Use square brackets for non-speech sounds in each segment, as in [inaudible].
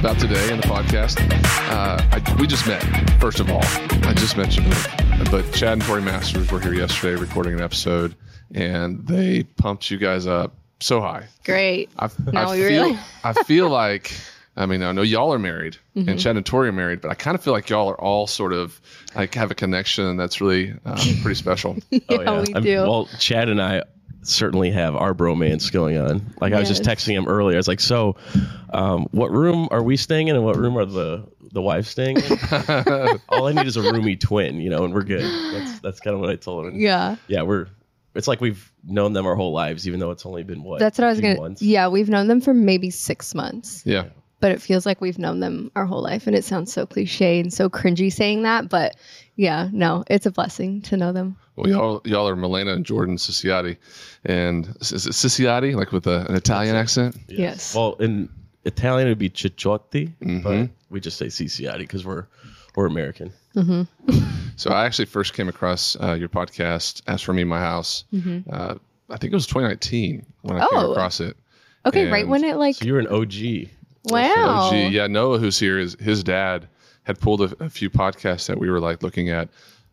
about today in the podcast. Uh, I, we just met, first of all. I just mentioned it. But Chad and Tori Masters were here yesterday recording an episode, and they pumped you guys up so high. Great. I, No, I we feel, really- [laughs] I feel like, I mean, I know y'all are married, Mm-hmm. and Chad and Tori are married, but I kind of feel like y'all are all sort of like have a connection that's really uh, pretty special. [laughs] Yeah, we Oh, I'm- do. Well, Chad and I certainly have our bromance going on. Like I was just texting him earlier. I was like, "So, um, what room are we staying in, and what room are the the wives staying in? [laughs] All I need is a roomy twin, you know, and we're good." That's that's kind of what I told him. yeah. yeah, we're. It's like we've known them our whole lives, even though it's only been what. That's what I was going to. months? Yeah, we've known them for maybe six months, Yeah. But it feels like we've known them our whole life. And it sounds so cliche and so cringy saying that. But yeah, no, it's a blessing to know them. Well, y'all, y'all are Milena and Jordan Ciciotti, and is it Ciciotti like with a, an Italian accent? Yes. Well, in Italian it would be Cicciotti, Mm-hmm. but we just say Ciciotti because we're we're American. So I actually first came across uh, your podcast, "As for Me, My House." Uh, I think it was 2019 when I came Oh. across it. okay, right when it like. So you're an OG. Wow. Gee, yeah, Noah, who's here, is his dad had pulled a, a few podcasts that we were like looking at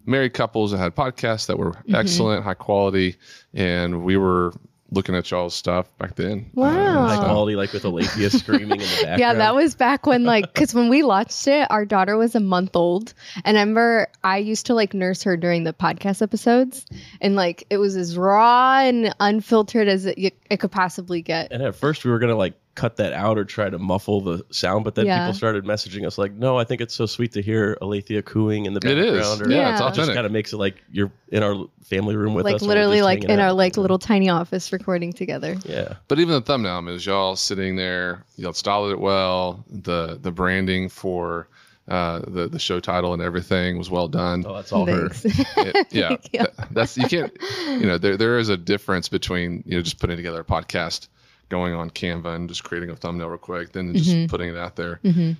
married couples that had podcasts that were Mm-hmm. excellent, high quality, and we were looking at y'all's stuff back then. Wow. High quality, like with Alethea screaming in the background. [laughs] Yeah, that was back when like because when we launched it, our daughter was a month old, and I remember I used to like nurse her during the podcast episodes, and like it was as raw and unfiltered as it, it could possibly get. And at first, we were gonna like cut that out or try to muffle the sound, but then Yeah. people started messaging us like, "No, I think it's so sweet to hear Alethea cooing in the background." is. Or, Yeah, Yeah. it's It It just kind of makes it like you're in our family room with Like us. and literally, like hanging in our like little tiny office recording together. yeah. But even the thumbnail is y'all sitting there, y'all styled it well. The the branding for uh, the the show title and everything was well done. Oh, that's all her. It- yeah, [laughs] Yeah. th- that's you can't. You know, there there is a difference between you know just putting together a podcast, going on Canva and just creating a thumbnail real quick, then just Mm-hmm. putting it out there.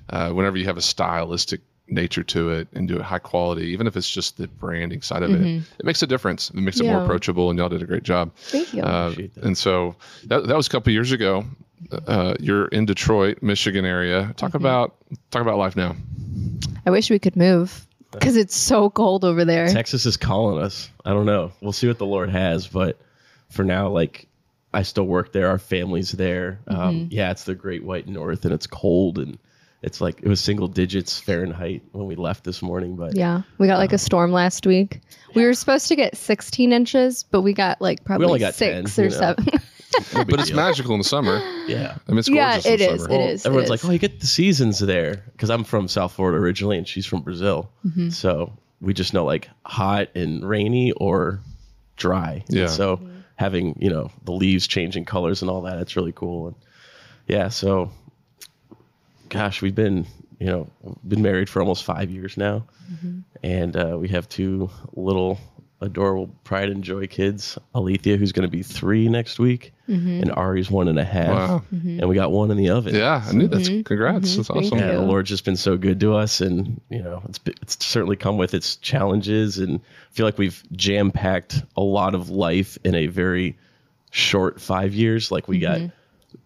Uh, whenever you have a stylistic nature to it and do it high quality, even if it's just the branding side of it, it makes a difference. It makes it more Mm-hmm. Approachable, and y'all did a great job. Thank you. Uh, and so that, that was a couple years ago. Uh, you're in Detroit, Michigan area. Talk Mm-hmm. about talk about life now. I wish we could move because it's so cold over there. Texas is calling us. I don't know. We'll see what the Lord has, but for now, like I still work there. Our family's there. Mm-hmm. Um, yeah, it's the Great White North, and it's cold, and it's like it was single digits Fahrenheit when we left this morning. But Yeah, we got like a storm last week. We were supposed to get 16 inches, but we got like probably only got six 10, or you know. seven. [laughs] no big But it's deal. magical in the summer. Yeah. I mean, it's Yeah, gorgeous it in the is, summer. it is. Everyone's is. like, "Oh, you get the seasons there," because I'm from South Florida originally, and she's from Brazil. Mm-hmm. So we just know like hot and rainy or dry. And Yeah. so having you know the leaves changing colors and all that, it's really cool. And yeah, so gosh, we've been you know been married for almost five years now, Mm-hmm. and uh, we have two little adorable pride and joy kids alethea who's going to be three next week Mm-hmm. and ari's one and a half Wow. and we got one in the oven Yeah, I knew that's congrats. That's awesome. yeah, the Lord's just been so good to us, and you know, it's it's certainly come with its challenges, and I feel like we've jam packed a lot of life in a very short five years. Like we got,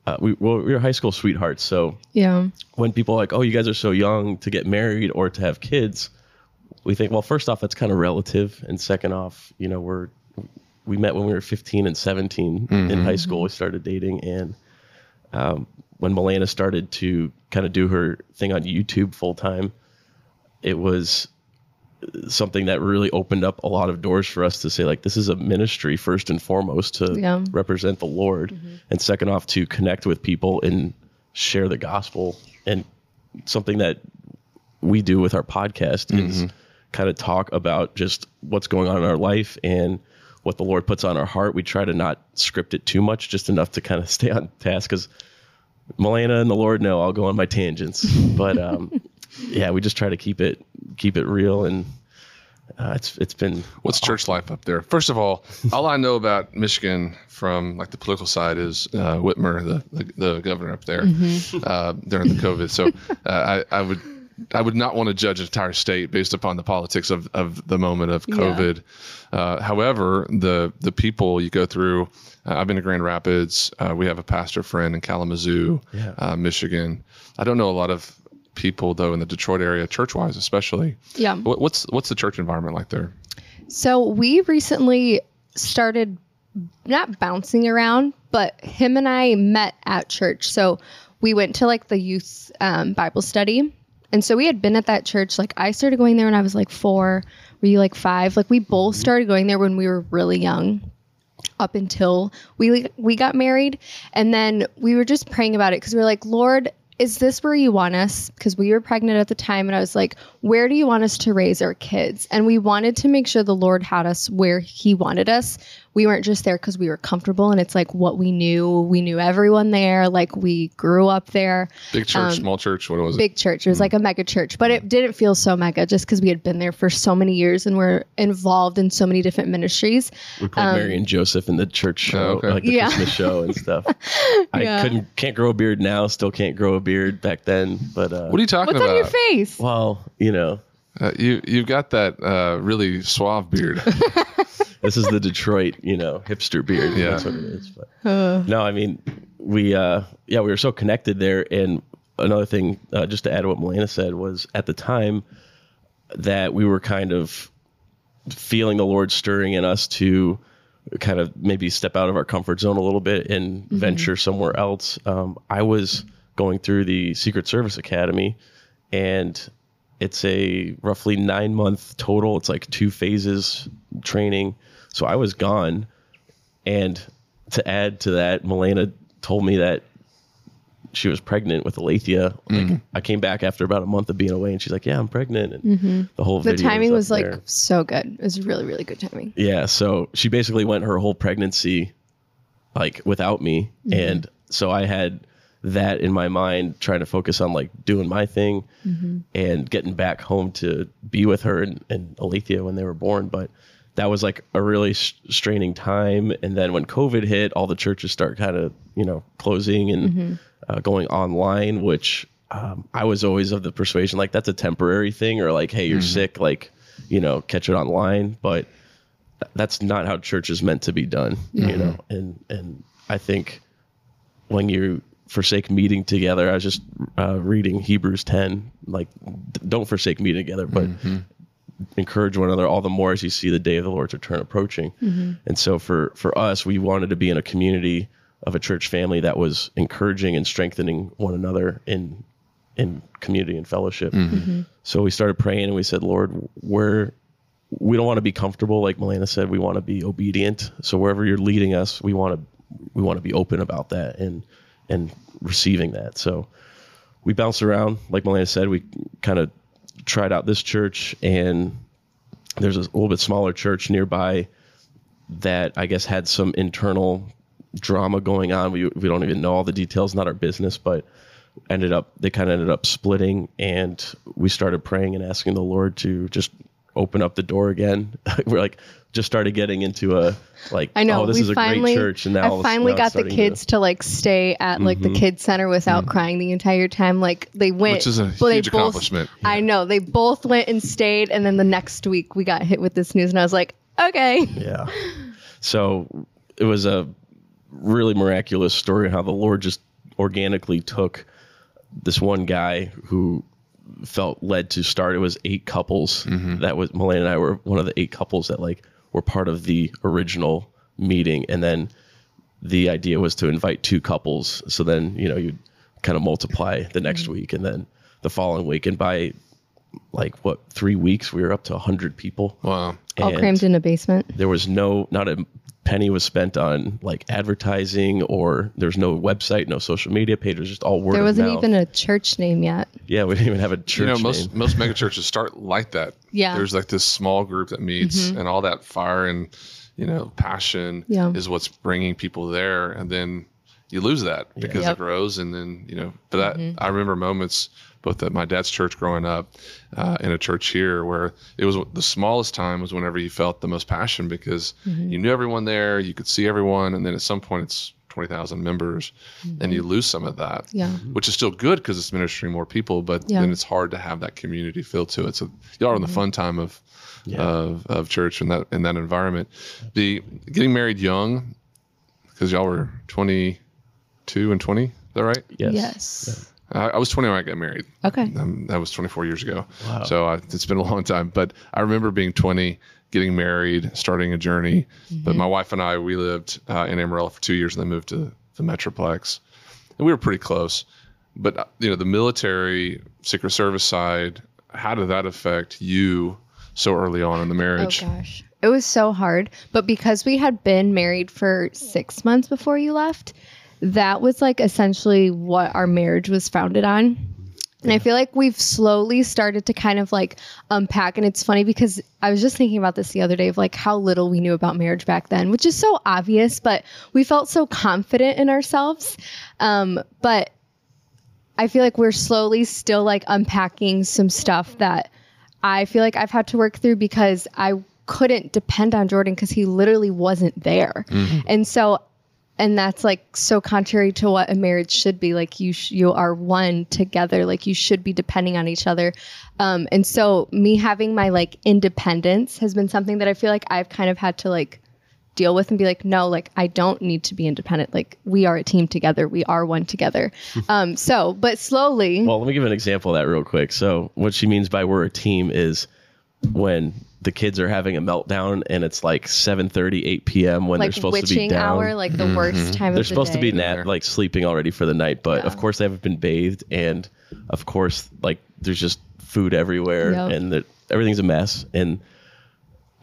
uh, we well, we were high school sweethearts, so yeah, when people are like, oh, you guys are so young to get married or to have kids, we think, well, first off, that's kind of relative, and second off, you know, we're we met when we were 15 and 17 in mm-hmm. high school. We started dating, and um, when Milena started to kind of do her thing on YouTube full time, it was something that really opened up a lot of doors for us to say like this is a ministry first and foremost to Yeah. represent the Lord, mm-hmm. and second off to connect with people and share the gospel. And something that we do with our podcast is mm-hmm. Kind of talk about just what's going on in our life and what the Lord puts on our heart. We try to not script it too much, just enough to kind of [laughs] stay on task because Milena and the Lord know I'll go on my tangents, but um, [laughs] yeah, we just try to keep it keep it real, and uh, it's it's been What's church life up there? First of all, [laughs] all I know about Michigan from like the political side is uh, Whitmer, the, the the governor up there uh, during the COVID. So uh, I I would I would not want to judge an entire state based upon the politics of, of the moment of Yeah. COVID. Uh, however, the the people you go through. Uh, I've been to Grand Rapids. Uh, we have a pastor friend in Kalamazoo, Yeah. uh, Michigan. I don't know a lot of people though in the Detroit area, church wise especially. Yeah. What, what's what's the church environment like there? So we recently started not bouncing around, but him and I met at church. So we went to like the youth um, Bible study. And so we had been at that church. Like I started going there when I was like four. Were you like five? Like we both mm-hmm. started going there when we were really young up until we we got married and then we were just praying about it because we were like lord is this where you want us because we were pregnant at the time and i was like where do you want us to raise our kids and we wanted to make sure the lord had us where he wanted us we weren't just there because we were comfortable and it's like what we knew we knew everyone there like we grew up there Big church, small church. What was it? big church. It was like a mega church, but it didn't feel so mega just because we had been there for so many years and we're involved in so many different ministries. we played Mary and Joseph in the church show, Oh, okay. like the Um, Yeah. Christmas show and stuff. [laughs] I Yeah. couldn't can't grow a beard now, still can't grow a beard back then, but uh, What are you talking What's about? What's on your face? well, you know, Uh, you you've got that uh, really suave beard. [laughs] this is the Detroit, you know, hipster beard. Yeah. That's what it is. But no, I mean, we, uh, yeah, we were so connected there. And another thing, uh, just to add to what Milena said, was at the time that we were kind of feeling the Lord stirring in us to kind of maybe step out of our comfort zone a little bit and venture somewhere else. Um, I was going through the Secret Service Academy, and it's a roughly nine month total. It's like two phases training. So I was gone. And to add to that, Milena told me that she was pregnant with Alethea. Like, mm-hmm. I came back after about a month of being away, and she's like, "Yeah, I'm pregnant." And mm-hmm. the whole Mm-hmm. The video timing up was like so good. It was really, really good timing. Yeah, so she basically went her whole pregnancy like without me mm-hmm. and so I had that in my mind trying to focus on like doing my thing and getting back home to be with her and, and Alethea when they were born but that was like a really straining time. And then when covid hit all the churches start kind of you know closing and uh, going online which um, i was always of the persuasion like that's a temporary thing or like hey you're sick like you know catch it online. But that's not how church is meant to be done you know? And and i think when you forsake meeting together i was just uh, reading hebrews 10 like don't forsake meeting together but encourage one another all the more as you see the day of the lord's return approaching. Mm-hmm. And so for for us we wanted to be in a community of a church family that was encouraging and strengthening one another in in community and fellowship. Mm-hmm. Mm-hmm. So we started praying and we said lord we're we don't want to be comfortable like Milena said we want to be obedient. So wherever you're leading us we want to we want to be open about that and and receiving that. So we bounced around. Like Milena said we kind of tried out this church and there's a little bit smaller church nearby that I guess had some internal drama going on. We we don't even know all the details not our business but ended up they kind of ended up splitting and we started praying and asking the lord to just open up the door again [laughs] we're like just started getting into a like I know. oh this we is a finally, great church and now I finally now got the starting to- kids to, like stay at like the mm-hmm. kids center without mm-hmm. crying the entire time. Like they went, Which is a well, they huge both- accomplishment. I know they both went and stayed, and then the next week we got hit with this news, and I was like, okay, Yeah. So it was a really miraculous story how the Lord just organically took this one guy who felt led to start. It was eight couples. Mm-hmm. That was Melanie and I were one of the eight couples that like were part of the original meeting, and then the idea was to invite two couples. So then you know you kind of multiply the mm-hmm. next week, and then the following week, and by like what three weeks we were up to hundred people. Wow. all crammed in a basement. there was no not a penny was spent on like advertising or there's no website no social media page it was just all word There wasn't mouth. even a church name yet. yeah we didn't even have a church you know, most name. most mega churches start like that. Yeah. Mm-hmm. There's like this small group that meets, and all that fire and you know passion Yeah. is what's bringing people there. And then you lose that because Yep. it grows, and then you know. But that I remember moments both at my dad's church growing up, uh, in a church here where it was the smallest time was whenever you felt the most passion because mm-hmm. you knew everyone there, you could see everyone, and then at some point it's twenty thousand members, and you mm-hmm. lose some of that Yeah. Mm-hmm. which is still good because it's ministering more people, but Yeah. then it's hard to have that community feel to it. So y'all are in the fun time of of, of church and that in that environment. The getting married young because y'all were twenty two and twenty. Is that right? Yes. Yes. I, I was twenty when I got married. Okay. Um, that was 24 years ago. Wow. So uh, it's been a long time. But I remember being 20, getting married, starting a journey. But my wife and I, we lived uh, in Amarillo for two years and then moved to the Metroplex. And we were pretty close. But, uh, you know, the military, Secret Service side, how did that affect you so early on in the marriage? Oh gosh. It was so hard. But because we had been married for six months before you left, that was like essentially what our marriage was founded on. And I feel like we've slowly started to kind of like unpack. And it's funny because I was just thinking about this the other day of like how little we knew about marriage back then, which is so obvious, but we felt so confident in ourselves. Um, but I feel like we're slowly still like unpacking some stuff that I feel like I've had to work through because I couldn't depend on Jordan because he literally wasn't there. And so and that's like so contrary to what a marriage should be. Like you sh- you are one together. Like you should be depending on each other. Um and so me having my like independence has been something that i feel like i've kind of had to like deal with and be like no like i don't need to be independent. Like we are a team together. We are one together. [laughs] Um so but slowly Well, let me give an example of that real quick. So, what she means by we're a team is when the kids are having a meltdown and it's like 7:30, 8 p.m. when they're like supposed to be witching down. hour like the worst time they're of the supposed to be day. nat like sleeping already for the night, but of course they haven't been bathed, and of course like there's just food everywhere, Yep. and that everything's a mess. And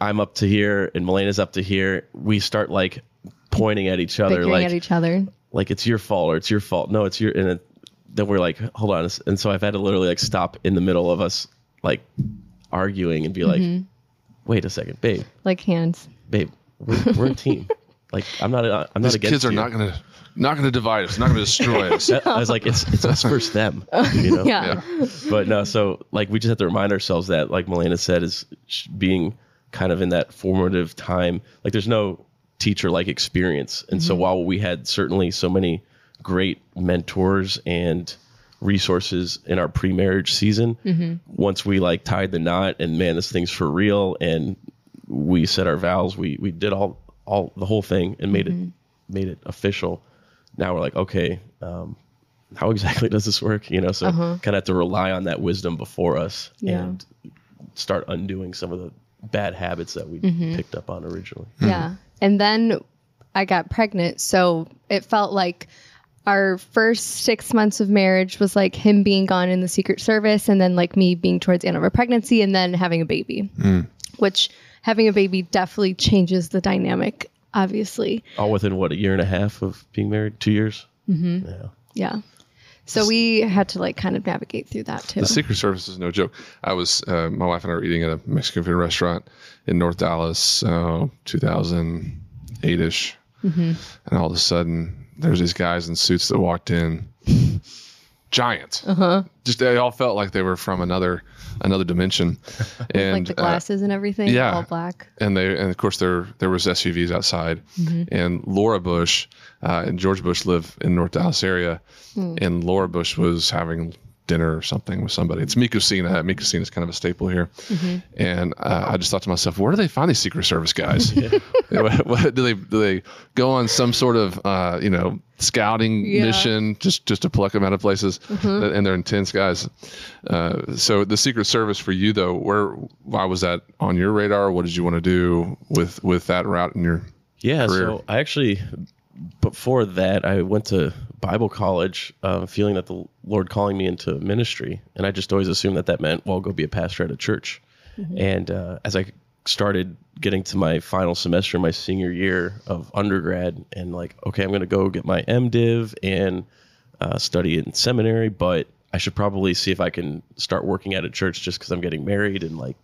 I'm up to here, and Milena's up to here. We start like pointing at each other, bickering like at each other like it's your fault or it's your fault. No, it's your and it, then we're like, hold on. And so I've had to literally like stop in the middle of us like arguing and be like, Mm-hmm. Wait a second, babe, like hands babe, we're, we're a team. [laughs] like I'm not, I'm not These against kids are you. not going to not going to divide us, not going to destroy us. [laughs] I was like, it's it's us versus them, you know. [laughs] yeah, But no, so like we just have to remind ourselves that, like Milena said, is being kind of in that formative time. Like there's no teacher like experience, and so mm-hmm. while we had certainly so many great mentors and resources in our pre-marriage season, mm-hmm. once we like tied the knot and man, this thing's for real, and we said our vows, we we did all all the whole thing and made it mm-hmm. made it official. Now we're like, okay, um, how exactly [laughs] does this work? You know, so uh-huh. kind of have to rely on that wisdom before us Yeah. and start undoing some of the bad habits that we mm-hmm. picked up on originally. Yeah. And then I got pregnant. So it felt like our first six months of marriage was like him being gone in the Secret Service and then like me being towards the end of a pregnancy and then having a baby, which having a baby definitely changes the dynamic, obviously. All within what a year and a half of being married, two years. Mm-hmm. Yeah. Yeah. So we had to like kind of navigate through that too. The Secret Service is no joke. I was, uh, my wife and I were eating at a Mexican food restaurant in North Dallas, uh, 2008 ish. And all of a sudden, there's these guys in suits that walked in. Giant. Uh-huh. Just they all felt like they were from another another dimension. [laughs] And like the uh, glasses and everything, yeah. all black. and they and of course there there was SUVs outside, and Laura Bush uh, and George Bush live in North Dallas area, and Laura Bush was having dinner or something with somebody. It's Mi Cocina. Mikusina is kind of a staple here, and uh, I just thought to myself, where do they find these Secret Service guys? [laughs] [laughs] what, what- do they do they go on some sort of uh, you know scouting Yeah. mission just just to pluck them out of places? And they're intense guys. Uh, so the Secret Service for you though, where why was that on your radar? What did you want to do with with that route in your Yeah, career? so I actually before that I went to Bible college, uh, feeling that the Lord calling me into ministry, and I just always assumed that that meant well, go be a pastor at a church. And uh, as I started getting to my final semester, my senior year of undergrad, and like, okay, I'm going to go get my MDiv and uh, study in seminary, but I should probably see if I can start working at a church just because I'm getting married and like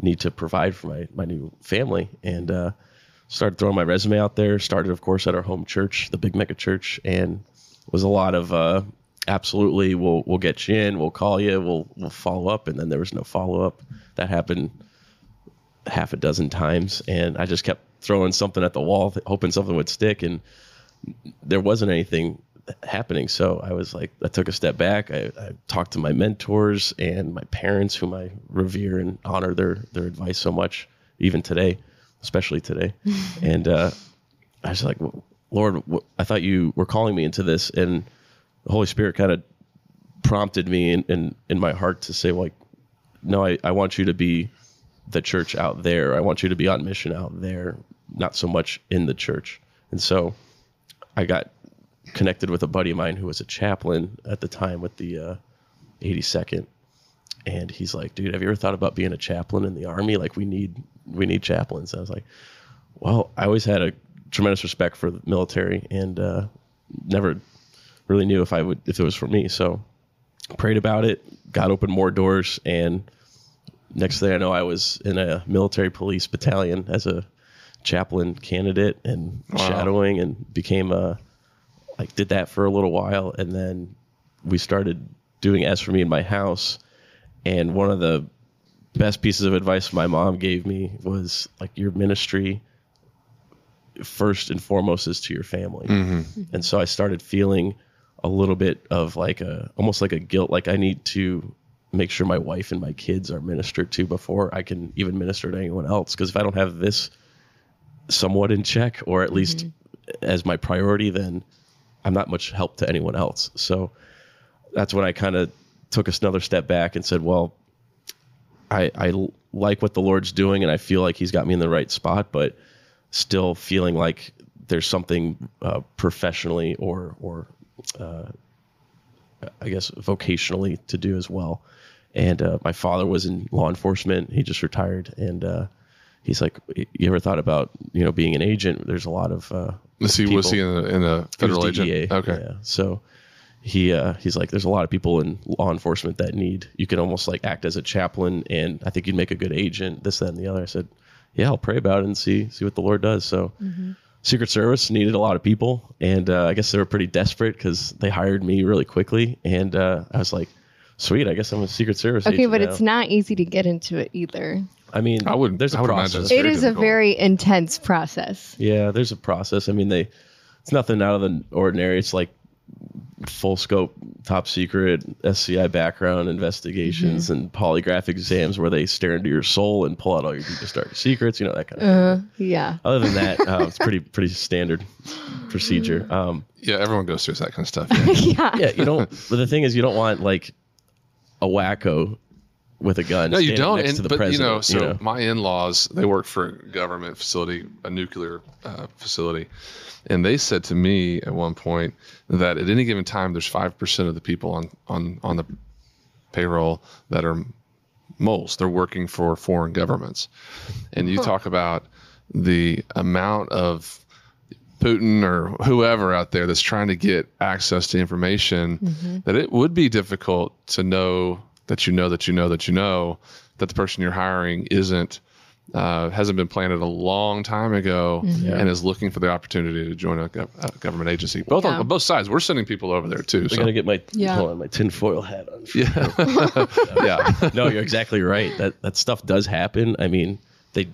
need to provide for my my new family. And uh, started throwing my resume out there. Started, of course, at our home church, the Big Mega Church, and was a lot of uh, absolutely. We'll we'll get you in. We'll call you. We'll we'll follow up, and then there was no follow up. That happened half a dozen times, and I just kept throwing something at the wall, hoping something would stick, and there wasn't anything happening. So I was like, I took a step back. I, I, talked to my mentors and my parents, whom I revere and honor their their advice so much, even today, especially today. [laughs] and uh, I was like, Lord, I thought you were calling me into this, and the Holy Spirit kind of prompted me in, in in my heart to say, like, no, I, I want you to be the church out there. I want you to be on mission out there, not so much in the church. And so I got connected with a buddy of mine who was a chaplain at the time with the uh, 82nd. And he's like, dude, have you ever thought about being a chaplain in the army? Like we need, we need chaplains. I was like, well, I always had a tremendous respect for the military and uh, never really knew if I would, if it was for me. So prayed about it, got open more doors. And next thing I know, I was in a military police battalion as a chaplain candidate and wow. shadowing and became a like did that for a little while and then we started doing as for me in my house and one of the best pieces of advice my mom gave me was like your ministry first and foremost is to your family mm-hmm. and so i started feeling a little bit of like a almost like a guilt like i need to make sure my wife and my kids are ministered to before i can even minister to anyone else because if i don't have this somewhat in check or at least mm-hmm. as my priority then I'm not much help to anyone else. So that's when I kind of took another step back and said, well, I, I like what the Lord's doing and I feel like he's got me in the right spot, but still feeling like there's something uh, professionally or, or uh, I guess vocationally to do as well. And uh, my father was in law enforcement. He just retired, and uh, he's like, "You ever thought about you know being an agent? There's a lot of uh, was he was he in a, in a federal agent? Okay, yeah. So he uh, he's like, there's a lot of people in law enforcement that need. You can almost like act as a chaplain, and I think you'd make a good agent. This, that, and the other. I said, yeah, I'll pray about it and see see what the Lord does. So. Mm-hmm. Secret Service needed a lot of people, and uh, I guess they were pretty desperate because they hired me really quickly. And uh, I was like, "Sweet, I guess I'm a Secret Service." Okay, but now. it's not easy to get into it either. I mean, I would. There's a process. It is difficult. a very intense process. Yeah, there's a process. I mean, they. It's nothing out of the ordinary. It's like full scope, top secret SCI background investigations mm-hmm. and polygraph exams where they stare into your soul and pull out all your deepest dark secrets. You know that kind of. Uh, thing. Yeah. Other than that, uh, it's pretty [laughs] pretty standard procedure. Um, yeah, everyone goes through that kind of stuff. Yeah. [laughs] yeah. yeah. You don't. But the thing is, you don't want like a wacko with a gun. No, you don't. And, but you know, so you know? my in-laws they work for a government facility, a nuclear uh, facility, and they said to me at one point that at any given time, there's five percent of the people on on on the payroll that are moles. They're working for foreign governments, and you talk about the amount of Putin or whoever out there that's trying to get access to information mm-hmm. that it would be difficult to know that you know that you know that you know that the person you're hiring isn't uh, hasn't been planted a long time ago mm-hmm. and is looking for the opportunity to join a, gov- a government agency. Both yeah. on both sides, we're sending people over there too. I so. gotta get my yeah. hold on, my tinfoil hat on. Yeah, [laughs] yeah. [laughs] No, you're exactly right. That that stuff does happen. I mean, they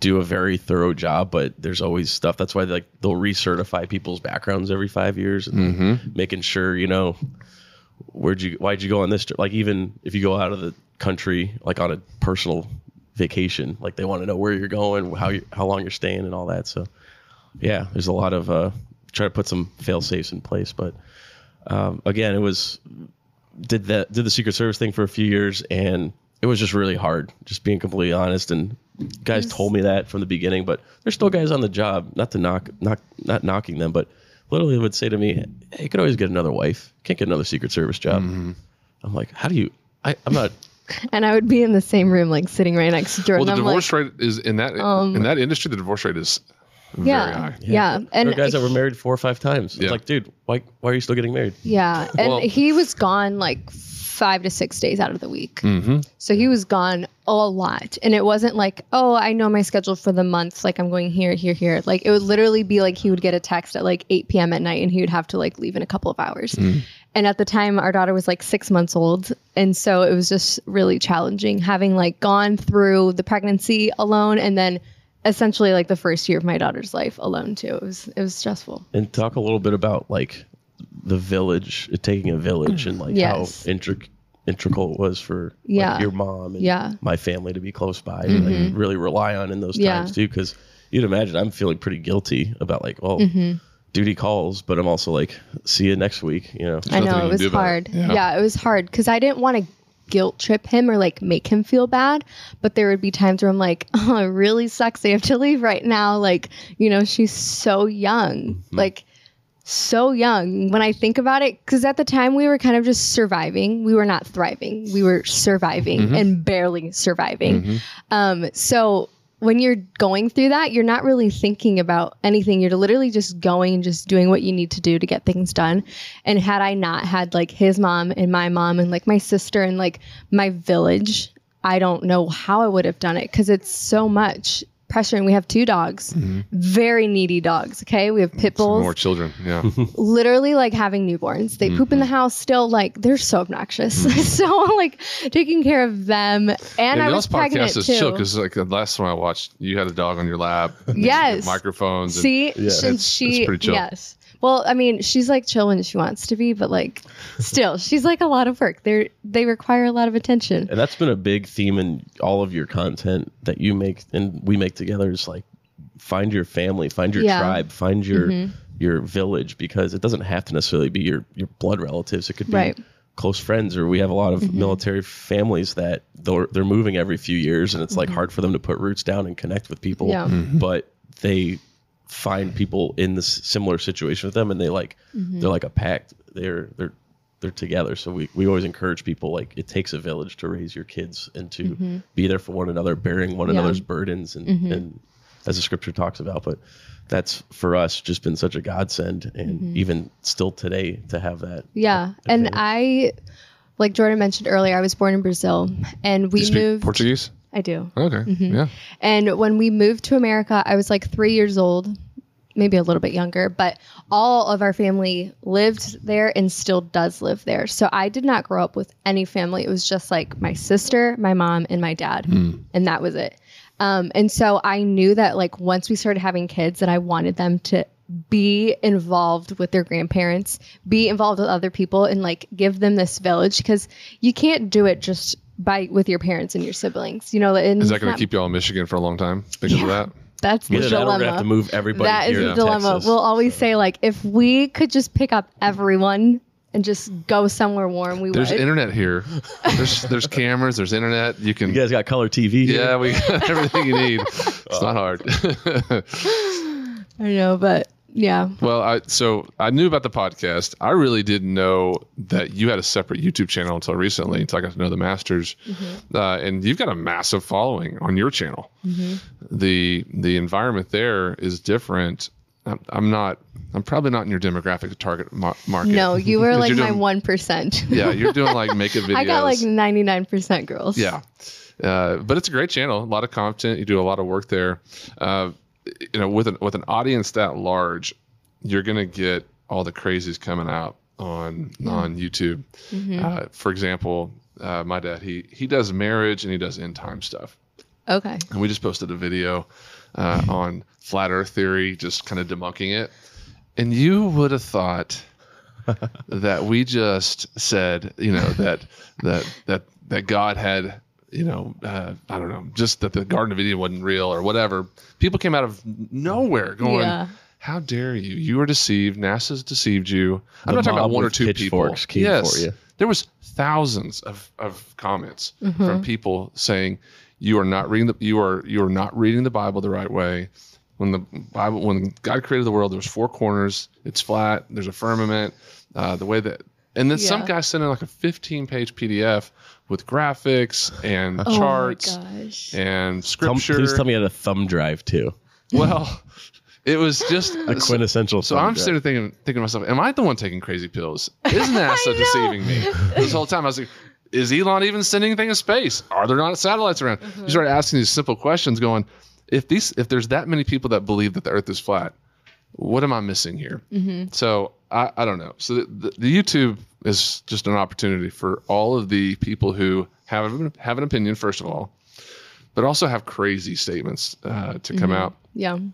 do a very thorough job, but there's always stuff. That's why like they'll recertify people's backgrounds every five years and mm-hmm. making sure you know where'd you why'd you go on this trip? Like even if you go out of the country, like on a personal vacation, like they want to know where you're going, how you how long you're staying, and all that. So yeah, there's a lot of uh, try to put some fail safes in place. But um, again, it was did that did the Secret Service thing for a few years, and it was just really hard. Just being completely honest, and guys told me that from the beginning. But there's still guys on the job. Not to knock knock not knocking them, but literally would say to me, hey, "You could always get another wife. Can't get another Secret Service job." Mm-hmm. I'm like, "How do you?" I, I'm not. [laughs] and I would be in the same room, like sitting right next to Jordan. Well, the I'm divorce like, rate is in that um, in that industry. The divorce rate is very yeah, high. Yeah, yeah. and guys that were married four or five times. Yeah. like, dude, why why are you still getting married? Yeah, and well, he was gone like five to six days out of the week. Mm-hmm. So he was gone a lot. And it wasn't like, oh, I know my schedule for the month. Like I'm going here, here, here. Like it would literally be like he would get a text at like 8 p.m. at night and he would have to like leave in a couple of hours. And at the time, our daughter was like six months old. And so it was just really challenging having like gone through the pregnancy alone and then essentially like the first year of my daughter's life alone too. It was, it was stressful. And talk a little bit about like the village, it taking a village, and like Yes. how intric- integral it was for like, Yeah. your mom and Yeah. Mm-hmm. my family to be close by and like, really rely on in those Yeah. times too. Because you'd imagine I'm feeling pretty guilty about like, well, Mm-hmm. duty calls, but I'm also like, see you next week. You know, I know it was do about it. hard. Yeah. Yeah. it was hard because I didn't want to guilt trip him or like make him feel bad. But there would be times where I'm like, [laughs] oh, it really sucks. I have to leave right now. Like, you know, she's so young. Like, so young when I think about it. Because at the time we were kind of just surviving. We were not thriving. We were surviving and barely surviving. Um, so when you're going through that, you're not really thinking about anything. You're literally just going, just doing what you need to do to get things done. And had I not had like his mom and my mom and like my sister and like my village, I don't know how I would have done it because it's so much pressure. And we have two dogs, mm-hmm. very needy dogs. Okay. We have pit bulls More children. Yeah. [laughs] literally like having newborns. They poop in the mm-hmm. house still. Like they're so obnoxious. [laughs] Mm-hmm. so like taking care of them, and And I the was Us podcast pregnant is too. chill because like the last one I watched, you had a dog on your lap. Yes. [laughs] Microphones. and- See, Yeah. It's- she it's pretty chill. yes. Well, I mean, she's like chill when she wants to be, but like still, [laughs] she's like a lot of work. They they require a lot of attention. and that's been a big theme in all of your content that you make and we make together is like find your family find your Yeah. Mm-hmm. tribe find your your village because it doesn't have to necessarily be your your blood relatives it could be Right. Mm-hmm. close friends or we have a lot of military families that they're, they're moving every few years and it's like hard for them to put roots down and connect with people Mm-hmm. Yeah. but they find people in this similar situation with them and they like Mm-hmm. they're like a pact they're they're they're together so we, we always encourage people like it takes a village to raise your kids and to be there for one another bearing one Mm-hmm. Yeah. another's burdens and, and as the scripture talks about but that's for us just been such a godsend and even still today to have that Yeah, and I, like Jordan mentioned earlier, I was born in Brazil, and we you moved. Portuguese? I do. Okay. Mm-hmm. Yeah. And when we moved to America, I was like three years old, maybe a little bit younger, but all of our family lived there and still does live there. So I did not grow up with any family. It was just like my sister, my mom, and my dad. And that was it. Um, and so I knew that like once we started having kids, that I wanted them to be involved with their grandparents, be involved with other people, and like give them this village because you can't do it just by with your parents and your siblings. You know, and Is that going to keep y'all in Michigan for a long time because of that? That's the Either that or we're dilemma. gonna have to move everybody That is here the dilemma. Texas. We'll always say like if we could just pick up everyone and just go somewhere warm, we There's would. There's internet [laughs] here. There's there's cameras. There's internet. You can. you guys got color TV here? yeah, we got [laughs] everything you need. It's uh, not hard. [laughs] I know, but yeah. well, I so I knew about the podcast. I really didn't know that you had a separate YouTube channel until recently. Until I got to know the Masters, Mm-hmm. uh, and you've got a massive following on your channel. Mm-hmm. The the environment there is different. I'm, I'm not. I'm probably not in your demographic target mar- market. No, you [laughs] were like you're my one percent. Yeah, you're doing like [laughs] makeup videos. I got like ninety nine percent girls. Yeah. Uh, but it's a great channel. A lot of content. You do a lot of work there. Uh, you know, with an with an audience that large, you're gonna get all the crazies coming out on on YouTube. Uh, for example, uh, my dad he he does marriage and he does end time stuff. Okay. And we just posted a video uh, on flat Earth theory, just kind of debunking it. And you would have thought [laughs] that we just said, you know, that that that that God had, you know, uh, I don't know, just that the Garden of Eden wasn't real or whatever. People came out of nowhere going. Yeah. How dare you? You were deceived. NASA's deceived you. I'm The not talking about one or two people. yes, for you. there was thousands of, of comments Mm-hmm. from people saying you are not reading the you are you are not reading the Bible the right way. When the Bible when God created the world, there was four corners. It's flat. There's a firmament. Uh, the way that and then some guy sent in like a 15 page PDF with graphics and Oh charts my gosh. and Tell- scripture. please tell me you had a thumb drive too Well, it was just A quintessential. So thumb I'm sitting there thinking, thinking to myself, am I the one taking crazy pills? Is [laughs] NASA I know. deceiving me? This whole time I was like, is Elon even sending anything in space? Are there not satellites around? Mm-hmm. You start asking these simple questions, going, if these, if there's that many people that believe that the Earth is flat, what am I missing here? Mm-hmm. So I, I don't know. So the, the, the YouTube is just an opportunity for all of the people who have an, have an opinion, first of all, but also have crazy statements uh, to come Mm-hmm. out. Yeah. And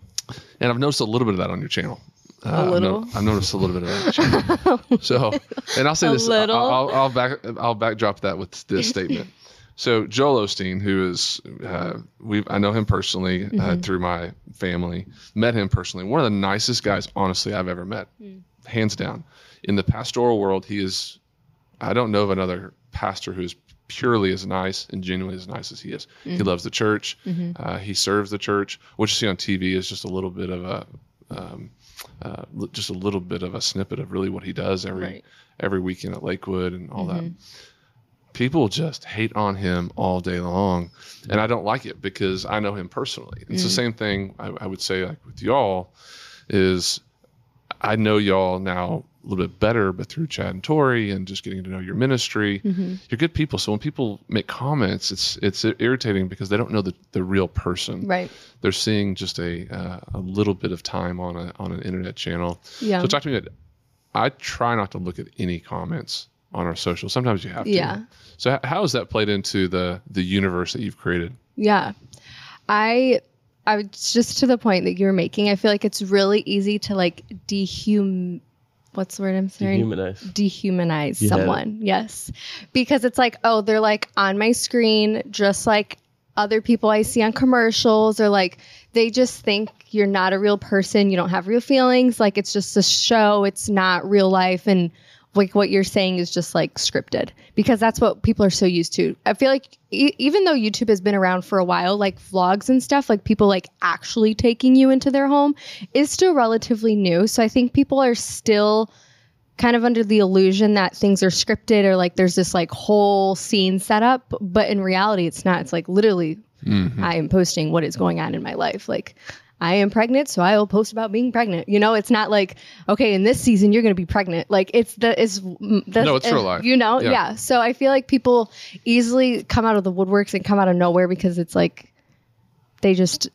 I've noticed a little bit of that on your channel. Uh, A I've little? no- I've, noticed a little bit of that. On your channel. [laughs] so, and I'll say A this. little? I'll, I'll, I'll back. I'll backdrop that with this statement. So Joel Osteen, who is, uh, we I know him personally Mm-hmm. uh, through my family. Met him personally. One of the nicest guys, honestly, I've ever met, Mm. Hands down. In the pastoral world, he is. I don't know of another pastor who's purely as nice and genuinely as nice as he is. He Mm. loves the church. Mm-hmm. Uh, he serves the church. What you see on TV is just a little bit of a, um, uh, just a little bit of a snippet of really what he does every Right. every weekend at Lakewood and all that. Mhm. People just hate on him all day long, and I don't like it because I know him personally. It's the Mm. same thing I, I would say like with y'all is I know y'all now a little bit better, but through Chad and Tori and just getting to know your ministry, Mm-hmm. you're good people. So when people make comments, it's it's irritating because they don't know the, the real person. Right. They're seeing just a uh, a little bit of time on a on an internet channel. Yeah. So talk to me. About, I try not to look at any comments on our social. Sometimes you have to. Yeah. So how has that played into the the universe that you've created? Yeah. I I was just to the point that you were making. I feel like it's really easy to like dehum what's the word I'm saying? Dehumanize. Dehumanize it. someone. Yes. Because it's like, oh, they're like on my screen just like other people I see on commercials or like they just think you're not a real person, you don't have real feelings, like it's just a show, it's not real life and like what you're saying is just like scripted because that's what people are so used to. I feel like e- even though YouTube has been around for a while, like vlogs and stuff, like people like actually taking you into their home is still relatively new. So I think people are still kind of under the illusion that things are scripted or like there's this like whole scene set up, but in reality it's not. It's like literally mm-hmm. I am posting what is going on in my life. Like I am pregnant, so I will post about being pregnant. You know, it's not like okay, in this season you're going to be pregnant. Like it's the it's the, No, it's real uh, life. You know, Yeah. yeah. So I feel like people easily come out of the woodworks and come out of nowhere because it's like they just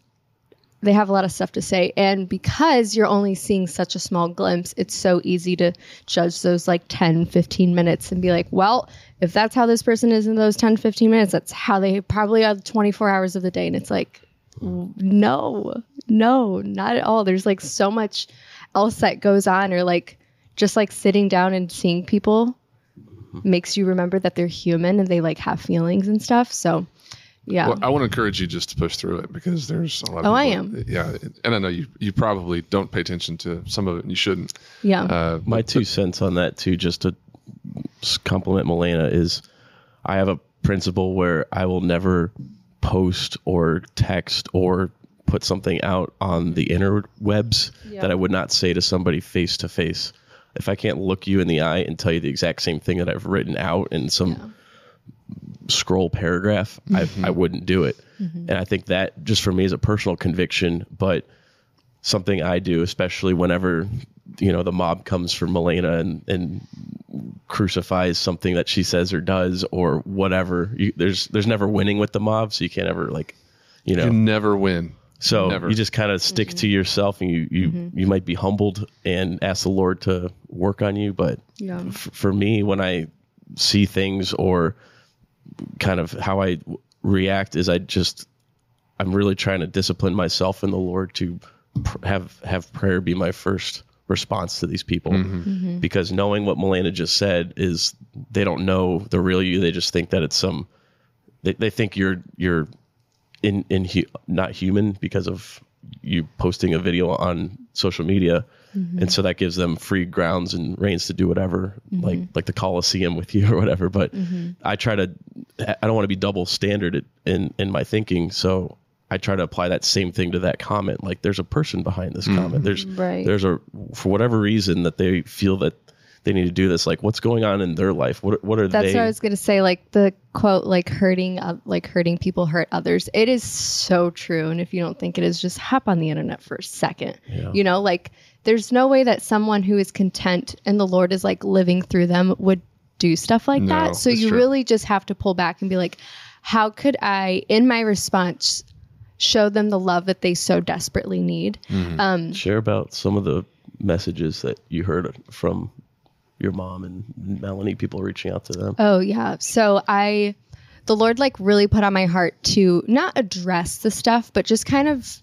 they have a lot of stuff to say and because you're only seeing such a small glimpse it's so easy to judge those like 10 15 minutes and be like well if that's how this person is in those 10 15 minutes that's how they probably are 24 hours of the day and it's like no no not at all there's like so much else that goes on or like just like sitting down and seeing people makes you remember that they're human and they like have feelings and stuff so yeah Well, I want to encourage you just to push through it because there's a lot. Of Oh, I am. Yeah, and I know you. You probably don't pay attention to some of it, and you shouldn't. yeah Uh, My two cents on that too, just to compliment Milena, is I have a principle where I will never post or text or put something out on the interwebs Yeah. that I would not say to somebody face to face. If I can't look you in the eye and tell you the exact same thing that I've written out in some scroll paragraph, I, I mm-hmm. wouldn't do it. Mm-hmm. And I think that just for me is a personal conviction, but something I do, especially whenever you know the mob comes for Milena and and crucifies something that she says or does or whatever. You, there's there's never winning with the mob, so you can't ever like you know. You never win. so never. you just kind of stick mm-hmm. to yourself, and you you mm-hmm. you might be humbled and ask the Lord to work on you, but yeah f- for me when I see things or kind of how I w- react is I just I'm really trying to discipline myself in the Lord to pr- have have prayer be my first response to these people. Mm-hmm. Mm-hmm. Because knowing what Milena just said is they don't know the real you. They just think that it's some they, they think you're you're in in hu- not human because of you posting a video on social media. Mm-hmm. And so that gives them free grounds and reins to do whatever like like the coliseum with you [laughs] or whatever. But i try to i don't want to be double standard in in my thinking. So i try to apply that same thing to that comment like there's a person behind this comment there's Right. there's a for whatever reason that they feel that they need to do this. Like, what's going on in their life? What what are they That's they? what I was gonna say. Like the quote, like hurting, uh, like hurting people hurt others. It is so true. And if you don't think it is, just hop on the internet for a second. Yeah. You know, like there's no way that someone who is content and the Lord is like living through them would do stuff like No, that. So you true. really just have to pull back and be like, how could I, in my response, show them the love that they so desperately need? Mm-hmm. Um, Share about some of the messages that you heard from your mom and Melanie. People reaching out to them. Oh yeah. So I the Lord like really put on my heart to not address the stuff, but just kind of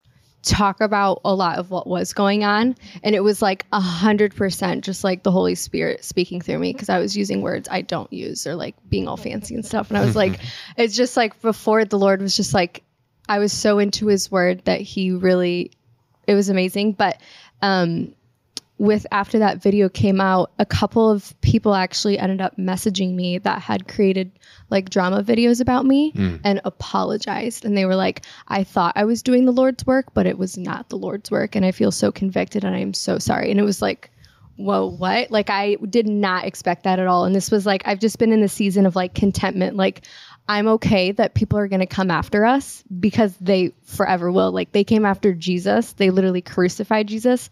Talk about a lot of what was going on. And it was like a hundred percent just like the Holy Spirit speaking through me because I was using words I don't use or like being all fancy and stuff. And I was like, [laughs] it's just like before the Lord was just like, I was so into his word that he really, it was amazing. But, um, with after that video came out, a couple of people actually ended up messaging me that had created like drama videos about me hmm. and apologized. And they were like, I thought I was doing the Lord's work, but it was not the Lord's work. And I feel so convicted and I am so sorry. And it was like, whoa, what? Like, I did not expect that at all. And this was like, I've just been in the season of like contentment. Like, I'm okay that people are going to come after us because they forever will. Like, they came after Jesus, they literally crucified Jesus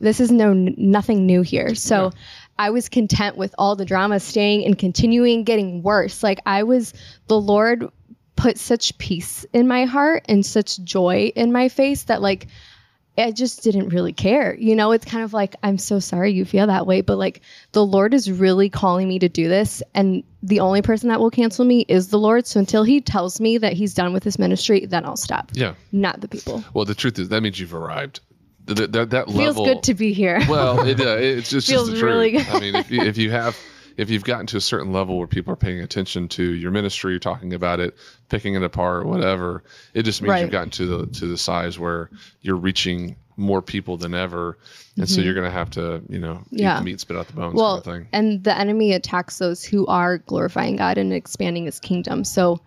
this is no nothing new here. So I was content with all the drama staying and continuing getting worse. Like I was the Lord put such peace in my heart and such joy in my face that like I just didn't really care. You know, it's kind of like I'm so sorry you feel that way, but like the Lord is really calling me to do this and the only person that will cancel me is the Lord. So until he tells me that he's done with this ministry, then I'll stop. Yeah. Not the people. Well, the truth is that means you've arrived. That that, that Feels level. good to be here. Well, it, uh, it's just, just Feels the really truth. good. I mean, if you, if you have if you've gotten to a certain level where people are paying attention to your ministry, talking about it, picking it apart, whatever, it just means Right. you've gotten to the to the size where you're reaching more people than ever, and so you're going to have to, you know, eat Mm-hmm. Yeah. the meat, spit out the bones, well, kind of thing. and the enemy attacks those who are glorifying God and expanding His kingdom. So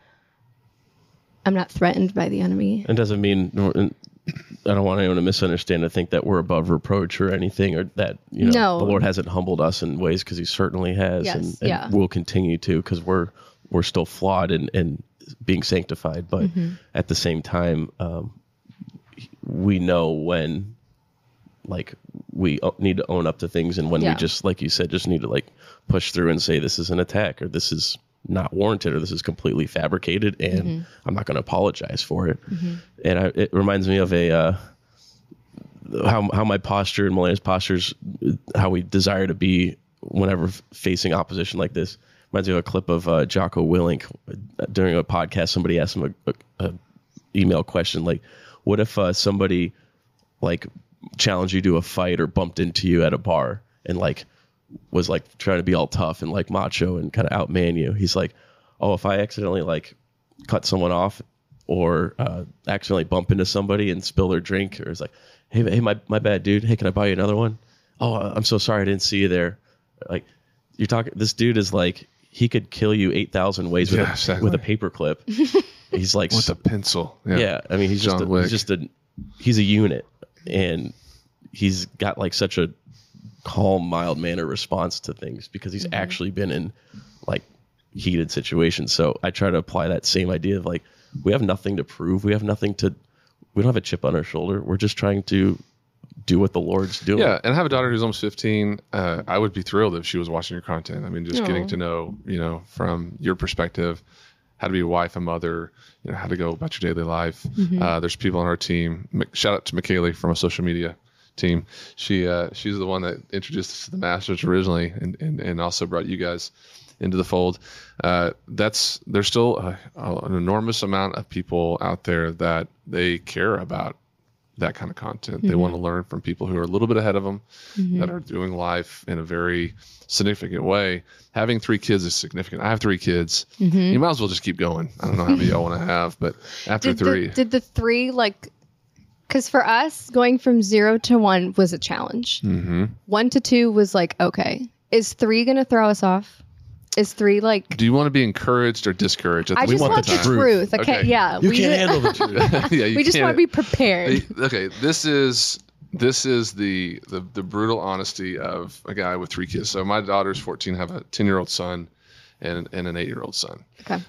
I'm not threatened by the enemy. It doesn't mean and I don't want anyone to misunderstand to think that we're above reproach or anything, or that you know No. the Lord hasn't humbled us in ways because He certainly has, Yes, and, and yeah. will continue to because we're we're still flawed and and being sanctified, but Mm-hmm. at the same time, um, we know when like we need to own up to things, and when Yeah. we just like you said, just need to like push through and say this is an attack or this is not warranted or this is completely fabricated and Mm-hmm. I'm not going to apologize for it. And I, it reminds me of a uh, how how my posture and Malaya's postures, how we desire to be whenever facing opposition like this. Reminds me of a clip of uh, Jocko Willink during a podcast. Somebody asked him a, a, a email question like, "What if uh, somebody like challenged you to a fight or bumped into you at a bar and like was like trying to be all tough and like macho and kind of outman you?" He's like, "Oh, if I accidentally like cut someone off or uh, accidentally bump into somebody and spill their drink, or it's like, hey, hey, my my bad, dude. Hey, can I buy you another one? Oh, I'm so sorry, I didn't see you there. Like, you're talking. This dude is like, he could kill you eight thousand ways with Yeah, a, exactly. with a paper clip. He's like, With a pencil. yeah. I mean, he's just a, Wick. he's just a he's a unit, and he's got like such a calm, mild manner response to things because he's actually been in like heated situations. So I try to apply that same idea of like we have nothing to prove, we have nothing to, we don't have a chip on our shoulder. We're just trying to do what the Lord's doing. Yeah, and I have a daughter who's almost 15. Uh, I would be thrilled if she was watching your content. I mean, just getting to know, you know, from your perspective, how to be a wife, a mother, you know, how to go about your daily life. Uh, there's people on our team. Shout out to McKaylee from a social media team. She uh, she's the one that introduced us to the Masters originally, and and, and also brought you guys into the fold. Uh, that's there's still a, an enormous amount of people out there that they care about that kind of content. They want to learn from people who are a little bit ahead of them that are doing life in a very significant way. Having three kids is significant. I have three kids. You might as well just keep going. I don't know how many y'all want to have, but after Did three, the, did the three like? Because for us, going from zero to one was a challenge. hmm One to two was like okay. Is three gonna throw us off? Is three like? do you want to be encouraged or discouraged? I the just want want, the the truth. truth. Okay, Okay. yeah. You we can't handle the truth. [laughs] [laughs] yeah, you we just want to be prepared. okay this is this is the, the the brutal honesty of a guy with three kids so my daughter's 14 have a 10 year old son and, and an 8 year old son Okay.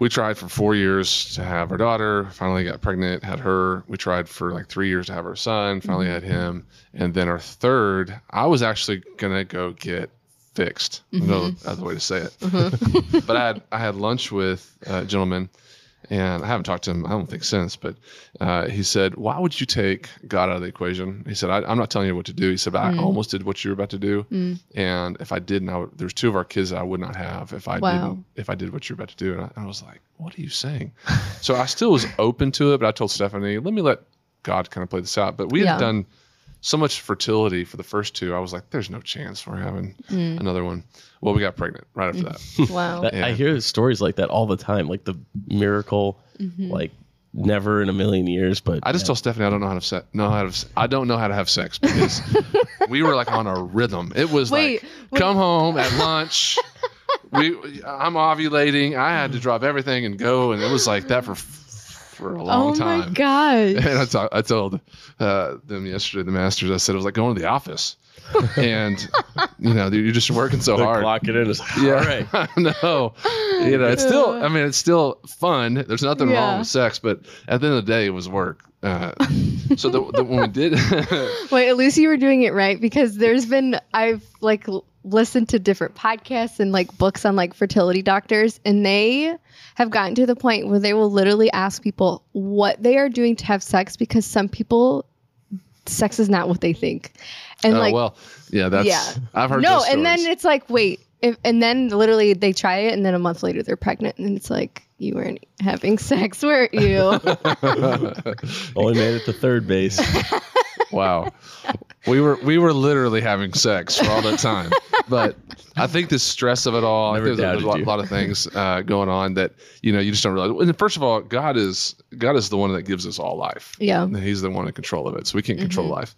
We tried for four years to have our daughter finally got pregnant had her. We tried for like three years to have our son finally mm-hmm. had him. And then our third i was actually gonna go get fixed. No other mm-hmm. way to say it. Mm-hmm. [laughs] But i had i had lunch with a gentleman and I haven't talked to him, I don't think since, but uh, he said, Why would you take God out of the equation? He said, I, I'm not telling you what to do. He said, but I almost did what you were about to do. And if I didn't, I would, there's two of our kids that I would not have if I Wow. didn't, if I did what you're about to do. And I, and I was like, What are you saying? so I still was open to it, but I told Stephanie, Let me let God kind of play this out. But we had done so much fertility for the first two. I was like, There's no chance we're having hmm. another one. Well, we got pregnant right after that. [laughs] Wow. That- I hear stories like that all the time, like the miracle, mm-hmm. like never in a million years. But I just told Stephanie I don't know how to se- know how to I don't know how to have sex because we were like on a rhythm. It was Wait, like come home at lunch. [laughs] we I'm ovulating. I had to drop everything and go, and it was like that for for a long oh time. my [laughs] gosh. And I, told uh, them yesterday, the masters. I said it was like going to the office, [laughs] and you know you're just working so the hard. clock it in is [laughs] Yeah, all right. I know. You know, it's still. I mean, it's still fun. There's nothing Yeah. wrong with sex, but at the end of the day, it was work. Uh, so the, the, when we did, Wait, at least you were doing it right because there's been I've like l- listened to different podcasts and like books on like fertility doctors and they have gotten to the point where they will literally ask people what they are doing to have sex because some people sex is not what they think. And oh like well, yeah, that's. yeah. I've heard. no, and then it's like wait, if, and then literally they try it and then a month later they're pregnant and it's like you weren't having [laughs] sex, weren't you? [laughs] Only made it to third base. [laughs] wow, we were we were literally having sex for all that time, but. I think the stress of it all. I Never think there's, a- there's a lot, doubted lot of things uh, going on that you know you just don't realize. And first of all, God is God is the one that gives us all life. Yeah. And He's the one in control of it, so we can't control life.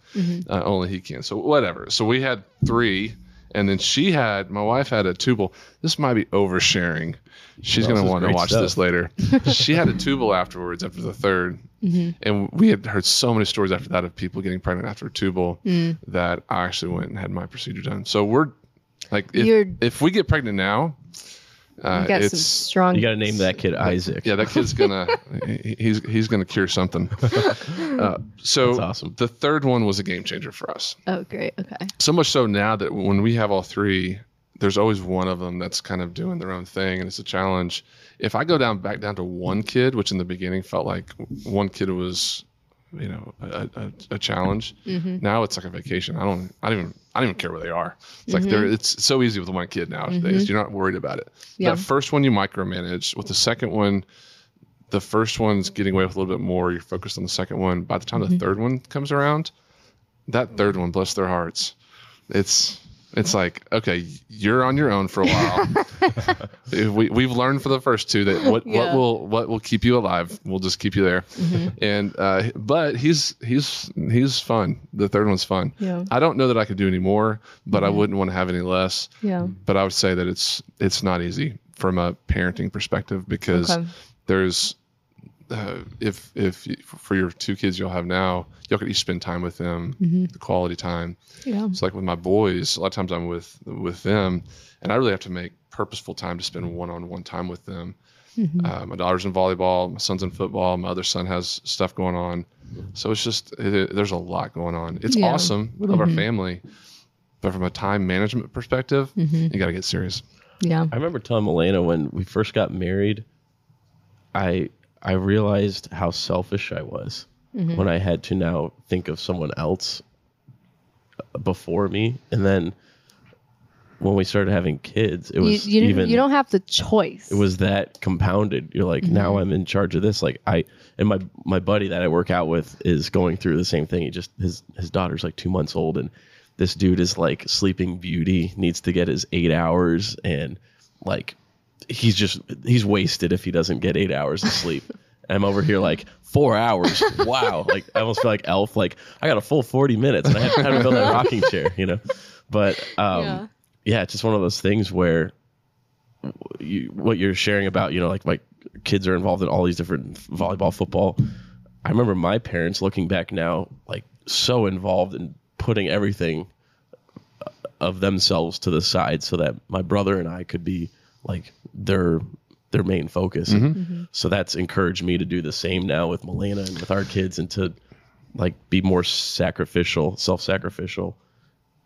Uh, only He can. So whatever. So we had three, and then she had my wife had a tubal. This might be oversharing. She's Well, gonna want to watch stuff. this later. [laughs] she had a tubal afterwards after the 3rd and we had heard so many stories after that of people getting pregnant after a tubal that I actually went and had my procedure done. So we're like, if, if we get pregnant now, uh, you got some it's strong You got to name that kid Isaac. yeah, that kid's gonna [laughs] he's he's gonna cure something. [laughs] Uh, so That's awesome. the third one was a game changer for us. Oh great. Okay. So much so now that when we have all three, there's always one of them that's kind of doing their own thing, and it's a challenge. If I go down back down to one kid, which in the beginning felt like one kid was, you know, a, a, a challenge. Mm-hmm. Now it's like a vacation. I don't, I don't even, I don't even care where they are. It's like mm-hmm. they're, it's so easy with one kid nowadays. Mm-hmm. You're not worried about it. Yeah. That first one you micromanage. With the second one, the first one's getting away with a little bit more. You're focused on the second one. By the time the third one comes around, that third one, bless their hearts, it's it's like okay, you're on your own for a while. [laughs] we we've learned for the first two that what what will what will keep you alive. We'll just keep you there. And uh, but he's he's he's fun. The third one's fun. Yeah. I don't know that I could do any more, but I wouldn't want to have any less. Yeah. But I would say that it's it's not easy from a parenting perspective because Okay. there's uh, if if for your two kids you'll have now, y'all could each spend time with them, the quality time. Yeah. It's like with my boys, a lot of times I'm with with them, and I really have to make purposeful time to spend one-on-one time with them. Mm-hmm. Uh, my daughter's in volleyball, my son's in football, my other son has stuff going on. So it's just it, there's a lot going on. It's Yeah. awesome. We love our family, but from a time management perspective, you got to get serious. Yeah. I remember telling Elena when we first got married, I I realized how selfish I was mm-hmm. when I had to now think of someone else before me, and then when we started having kids, it was you, even you don't have the choice. it was that compounded. You're like, mm-hmm. now I'm in charge of this. Like I and my my buddy that I work out with is going through the same thing. He just his his daughter's like two months old, and this dude is like sleeping beauty, needs to get his eight hours, and like he's just he's wasted if he doesn't get eight hours of sleep. And I'm over here like four hours. Wow, like I almost feel like Elf. Like I got a full forty minutes, and I had, to build that rocking chair, you know. But um, Yeah. yeah, it's just one of those things where you, what you're sharing about, you know, like my kids are involved in all these different volleyball, football. I remember my parents looking back now, like so involved in putting everything of themselves to the side so that my brother and I could be like their their main focus. So that's encouraged me to do the same now with Milena and with our kids and to like be more sacrificial, self-sacrificial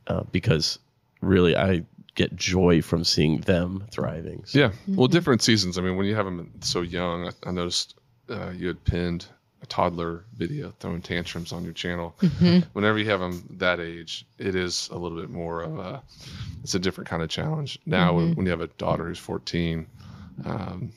uh, because really I get joy from seeing them thriving. So, Yeah. Well, different seasons. I mean, when you have them so young, I, I noticed uh, you had pinned a toddler video throwing tantrums on your channel. [laughs] Whenever you have them that age, it is a little bit more of a, it's a different kind of challenge. Now, when, when you have a daughter who's 14, um,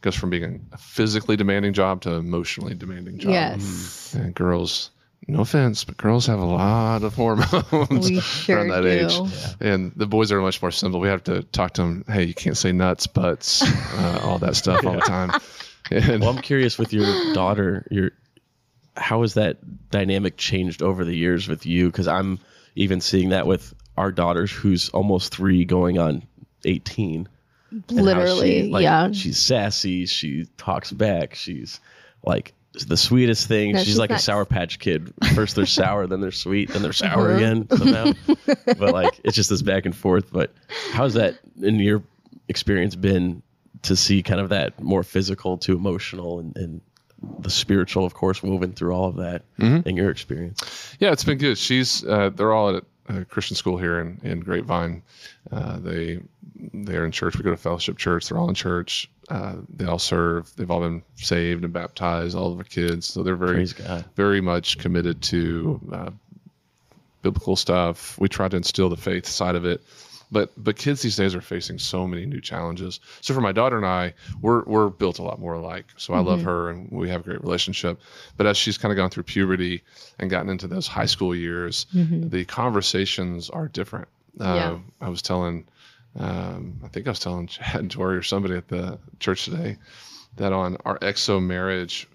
goes from being a physically demanding job to emotionally demanding job. Yes. And girls, no offense, but girls have a lot of hormones [laughs] We sure around that do. age. And the boys are much more simple. We have to talk to them. Hey, you can't say nuts, butts, [laughs] uh, all that stuff all the time. And [laughs] well, I'm curious with your daughter, your how has that dynamic changed over the years with you? Because I'm even seeing that with our daughters, who's almost three, going on 18. Literally, she, like, yeah. She's sassy. She talks back. She's like the sweetest thing. No, she's, she's like a sour patch kid. First they're sour, then they're sweet, then they're sour Uh-huh. again somehow. but like it's just this back and forth. But how's that in your experience been to see kind of that more physical to emotional and, and the spiritual, of course, woven through all of that Mm-hmm. in your experience? Yeah, it's been good. She's uh, they're all at a Christian school here in, in Grapevine. Uh, they they're in church. We go to fellowship church. They're all in church. Uh, they all serve. They've all been saved and baptized. All of our kids. So they're very very much committed to uh, biblical stuff. We try to instill the faith side of it. But but kids these days are facing so many new challenges. So for my daughter and I, we're we're built a lot more alike. So I love her and we have a great relationship. But as she's kind of gone through puberty and gotten into those high school years, the conversations are different. Uh, Yeah. I was telling, um, I think I was telling [laughs] Chad and Tori or somebody at the church today that on our XO marriage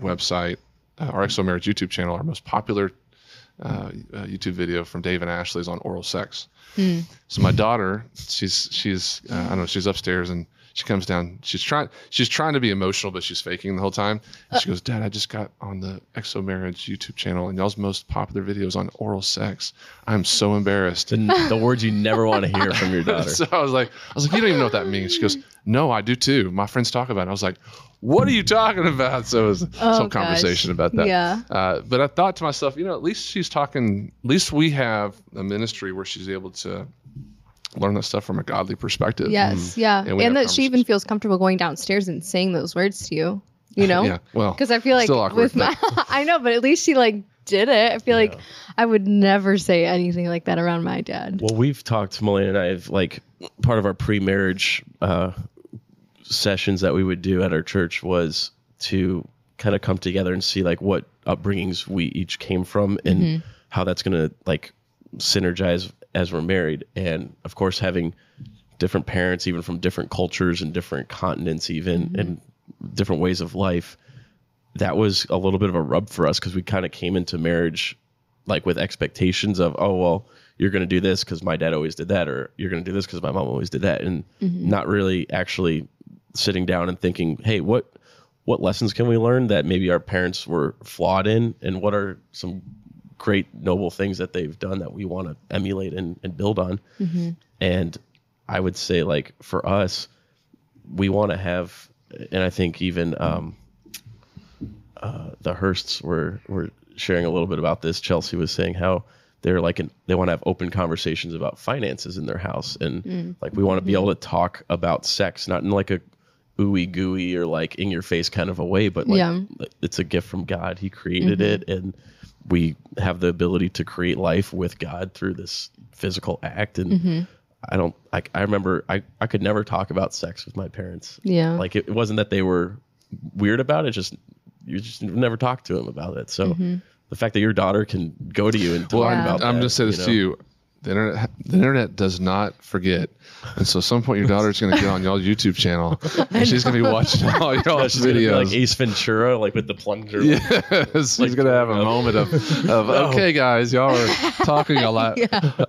website, uh, our XO marriage YouTube channel, our most popular uh, YouTube video from Dave and Ashley's on oral sex. So my daughter, she's she's uh, I don't know, she's upstairs and she comes down. She's trying she's trying to be emotional, but she's faking the whole time. And she goes, "Dad, I just got on the XO Marriage YouTube channel, and y'all's most popular videos on oral sex. I'm so embarrassed." The, the words you never want to hear from your [laughs] daughter. so I was like, I was like, you don't even know what that means. She goes, No, I do too. My friends talk about it. I was like, What are you talking about? So it was Oh, some gosh. conversation about that. Yeah. Uh, but I thought to myself, you know, at least she's talking. At least we have a ministry where she's able to learn that stuff from a godly perspective. Yes, yeah, And and, that she even feels comfortable going downstairs and saying those words to you. You know, [laughs] Yeah. Well, because I feel like still awkward, with my, [laughs] I know, but at least she like did it. I feel like I would never say anything like that around my dad. Well, we've talked, Milena and I have like part of our pre-marriage uh, sessions that we would do at our church was to kind of come together and see like what upbringings we each came from and how that's going to like synergize as we're married. And of course, having different parents, even from different cultures and different continents, even mm-hmm. and different ways of life, that was a little bit of a rub for us because we kind of came into marriage like with expectations of oh well you're going to do this because my dad always did that or you're going to do this because my mom always did that and mm-hmm. not really actually sitting down and thinking hey what what lessons can we learn that maybe our parents were flawed in and what are some great noble things that they've done that we want to emulate and, and build on and I would say like for us, we want to have, and I think even um, uh, the Hursts were were sharing a little bit about this. Chelsea was saying how they're like an, they want to have open conversations about finances in their house, and like we want to be able to talk about sex, not in like a ooey gooey or like in your face kind of a way, but like Yeah. it's a gift from God. He created it, and we have the ability to create life with God through this physical act. And mm-hmm. I don't like. I remember I I could never talk about sex with my parents. Yeah. like it, it wasn't that they were weird about it. Just you just never talked to them about it. So mm-hmm. the fact that your daughter can go to you and talk Well, I'm, about I'm that, going to say this know? to you. The internet, the internet does not forget. And so at some point your daughter's going to get on y'all's YouTube channel [laughs] and she's going to be watching all [laughs] y'all's She's videos. like Ace Ventura, like with the plunger. [laughs] Yes, he's gonna have a moment of, of okay, guys, y'all are talking a lot.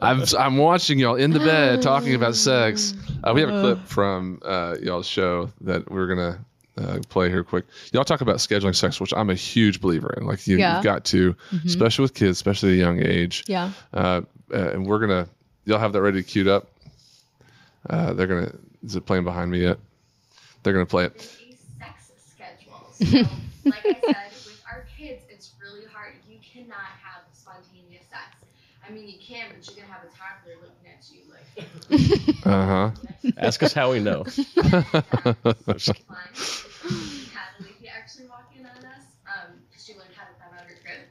I'm I'm watching y'all in the bed talking about sex. Uh, we have a clip from uh, y'all's show that we're gonna uh, play here quick. Y'all talk about scheduling sex, which I'm a huge believer in. Like you, Yeah. you've got to, especially with kids, especially at a young age. Yeah. Uh, uh, and we're gonna y'all have that ready queued up. Uh, they're gonna is it playing behind me yet? They're gonna play it. these sex schedules. So, like I said, [laughs] with our kids, it's really hard. You cannot have spontaneous sex. I mean, you can, but you're gonna have a toddler looking at you like. Uh huh. Ask us how we know. fun. Had Alethea actually walk in on us [laughs] because she learned how to climb out of her crib.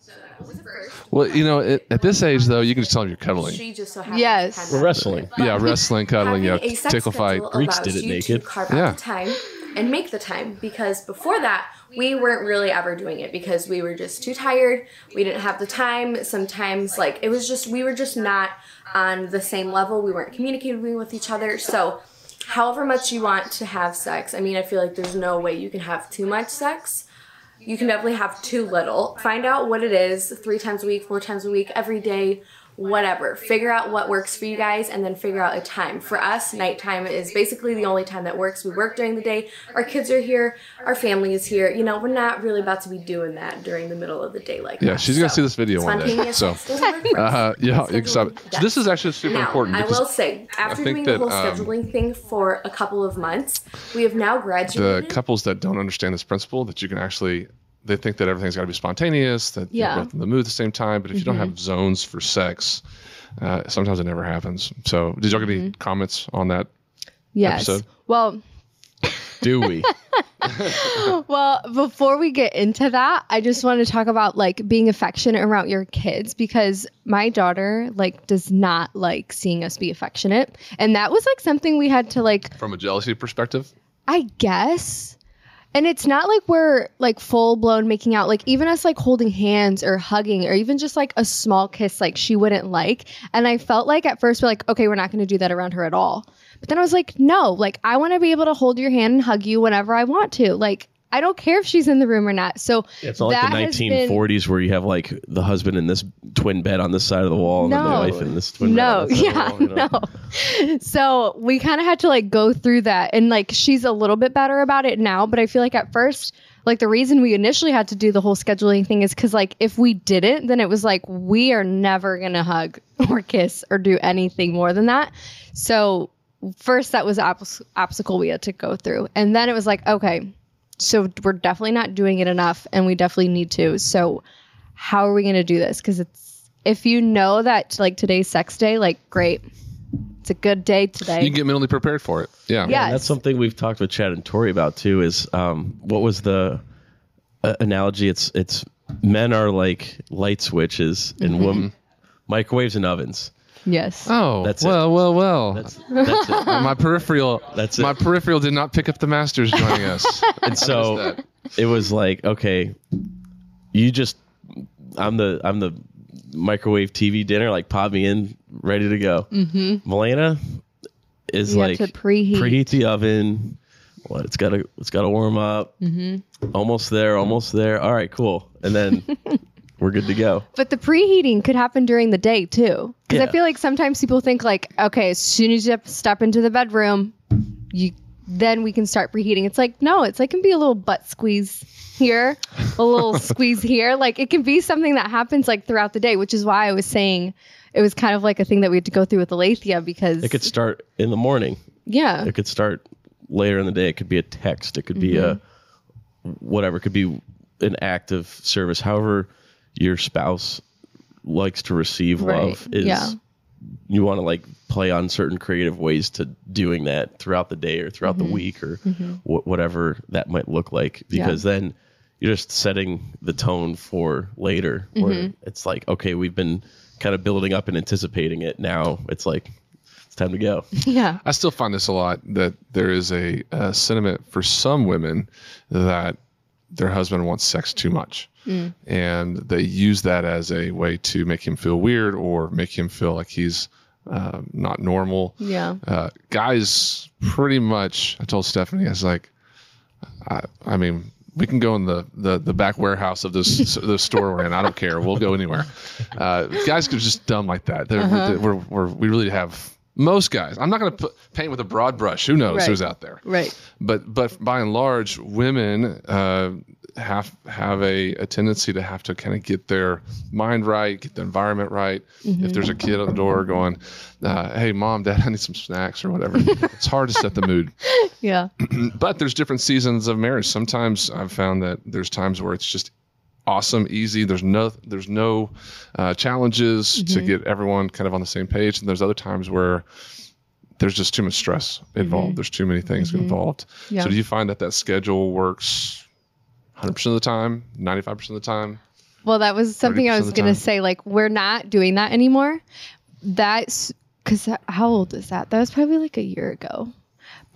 So that was the first. Well, you know, at, at this age though, you can just tell them you're cuddling. She just so happens Yes. to We're that. wrestling. Yeah, wrestling, cuddling, yeah, Having a sex tickle fight. schedule Greeks allows did it you naked. To carve Yeah. the time and make the time because before that we weren't really ever doing it because we were just too tired. We didn't have the time. Sometimes like it was just we were just not on the same level. We weren't communicating with each other. So however much you want to have sex, I mean I feel like there's no way you can have too much sex you can definitely have too little. Find out what it is three times a week, four times a week, every day, whatever. Figure out what works for you guys and then figure out a time. For us, nighttime is basically the only time that works. We work during the day, our kids are here, our family is here. You know, we're not really about to be doing that during the middle of the day like Yeah, that. she's gonna So, see this video one day. So, sex doesn't work for us. uh, yeah, you can stop it. Scheduling So this is actually super now, important I will say, after doing that, the whole um, scheduling thing for a couple of months, we have now graduated. the couples that don't understand this principle that you can actually they think that everything's got to be spontaneous that Yeah. you're both in the mood at the same time but if you don't have zones for sex uh, sometimes it never happens so did y'all get any comments on that Yes. episode? Well, Do we? [laughs] [laughs] well, before we get into that, I just want to talk about like being affectionate around your kids because my daughter like does not like seeing us be affectionate. And that was like something we had to like from a jealousy perspective I guess. And it's not like we're like full blown making out. Like even us like holding hands or hugging or even just like a small kiss, like she wouldn't like. And I felt like at first we're like, okay, we're not going to do that around her at all. But then I was like, no, like I want to be able to hold your hand and hug you whenever I want to. Like I don't care if she's in the room or not. So It's not like the has been- 1940s where you have like the husband in this twin bed on this side of the wall and then the wife in this twin no, bed. side [laughs] yeah, wall, you know? no. So we kind of had to like go through that, and like she's a little bit better about it now. But I feel like at first, like the reason we initially had to do the whole scheduling thing is because like if we didn't, then it was like we are never gonna hug [laughs] or kiss or do anything more than that. So first, that was the obstacle we had to go through, and then it was like okay. So we're definitely not doing it enough, and we definitely need to. So how are we going to do this? Because it's if you know that like today's sex day, like great, it's a good day today. you can get mentally prepared for it yeah Yeah. And that's something we've talked with Chad and Tori about too. Is um, what was the uh, analogy? It's it's men are like light switches and women microwaves and ovens. Yes. oh That's it. well well well That's that's it. my peripheral That's it. my peripheral did not pick up the masters joining us [laughs] And so it was like, okay, you just I'm the I'm the microwave TV dinner, like pop me in, ready to go. Mm-hmm. Milena is You like have to preheat. preheat the oven. What it's got to it's got to warm up. Mm-hmm. Almost there, almost there. All right, cool. And then [laughs] we're good to go. But the preheating could happen during the day too. Because I feel like sometimes people think like, okay, as soon as you step into the bedroom, you then we can start preheating. It's like no, it's like can be a little butt squeeze here, a little [laughs] squeeze here. Like it can be something that happens like throughout the day, which is why I was saying it was kind of like a thing that we had to go through with Alethea because It could start in the morning. yeah, It could start later in the day. It could be a text. It could be a mm-hmm. whatever. It could be an act of service. However, your spouse likes to receive Right. love is Yeah. you want to like play on certain creative ways to doing that throughout the day or throughout the mm-hmm. week or mm-hmm. wh- whatever that might look like because then you're just setting the tone for later where mm-hmm. it's like okay we've been kind of building up and anticipating it. Now it's like it's time to go. [laughs] Yeah, I still find this a lot that there is a, a sentiment for some women that their husband wants sex too much. And they use that as a way to make him feel weird or make him feel like he's uh, not normal. yeah, Uh, guys, pretty much, I told Stephanie, I was like, I, I mean, we can go in the, the, the back warehouse of this [laughs] the store we're in. I don't care. We'll go anywhere. Uh, guys are just dumb like that. They're- we're, we're, we really have most guys. I'm not going to paint with a broad brush. Who knows Right. who's out there? right, But but by and large, women uh, have have a, a tendency to have to kind of get their mind right, get the environment right. If there's a kid at the door going, uh, "Hey, mom, dad, I need some snacks" or whatever, [laughs] it's hard to set the mood yeah, [clears throat] but there's different seasons of marriage. Sometimes I've found that there's times where it's just awesome, easy. There's no there's no uh, challenges to mm-hmm. get everyone kind of on the same page, and there's other times where there's just too much stress involved. Mm-hmm. There's too many things mm-hmm. involved. Yeah. So do you find that that schedule works 100% of the time, 95% of the time? Well, that was something I was going to say. Like, we're not doing that anymore. That's because how old is that? That was probably like a year ago.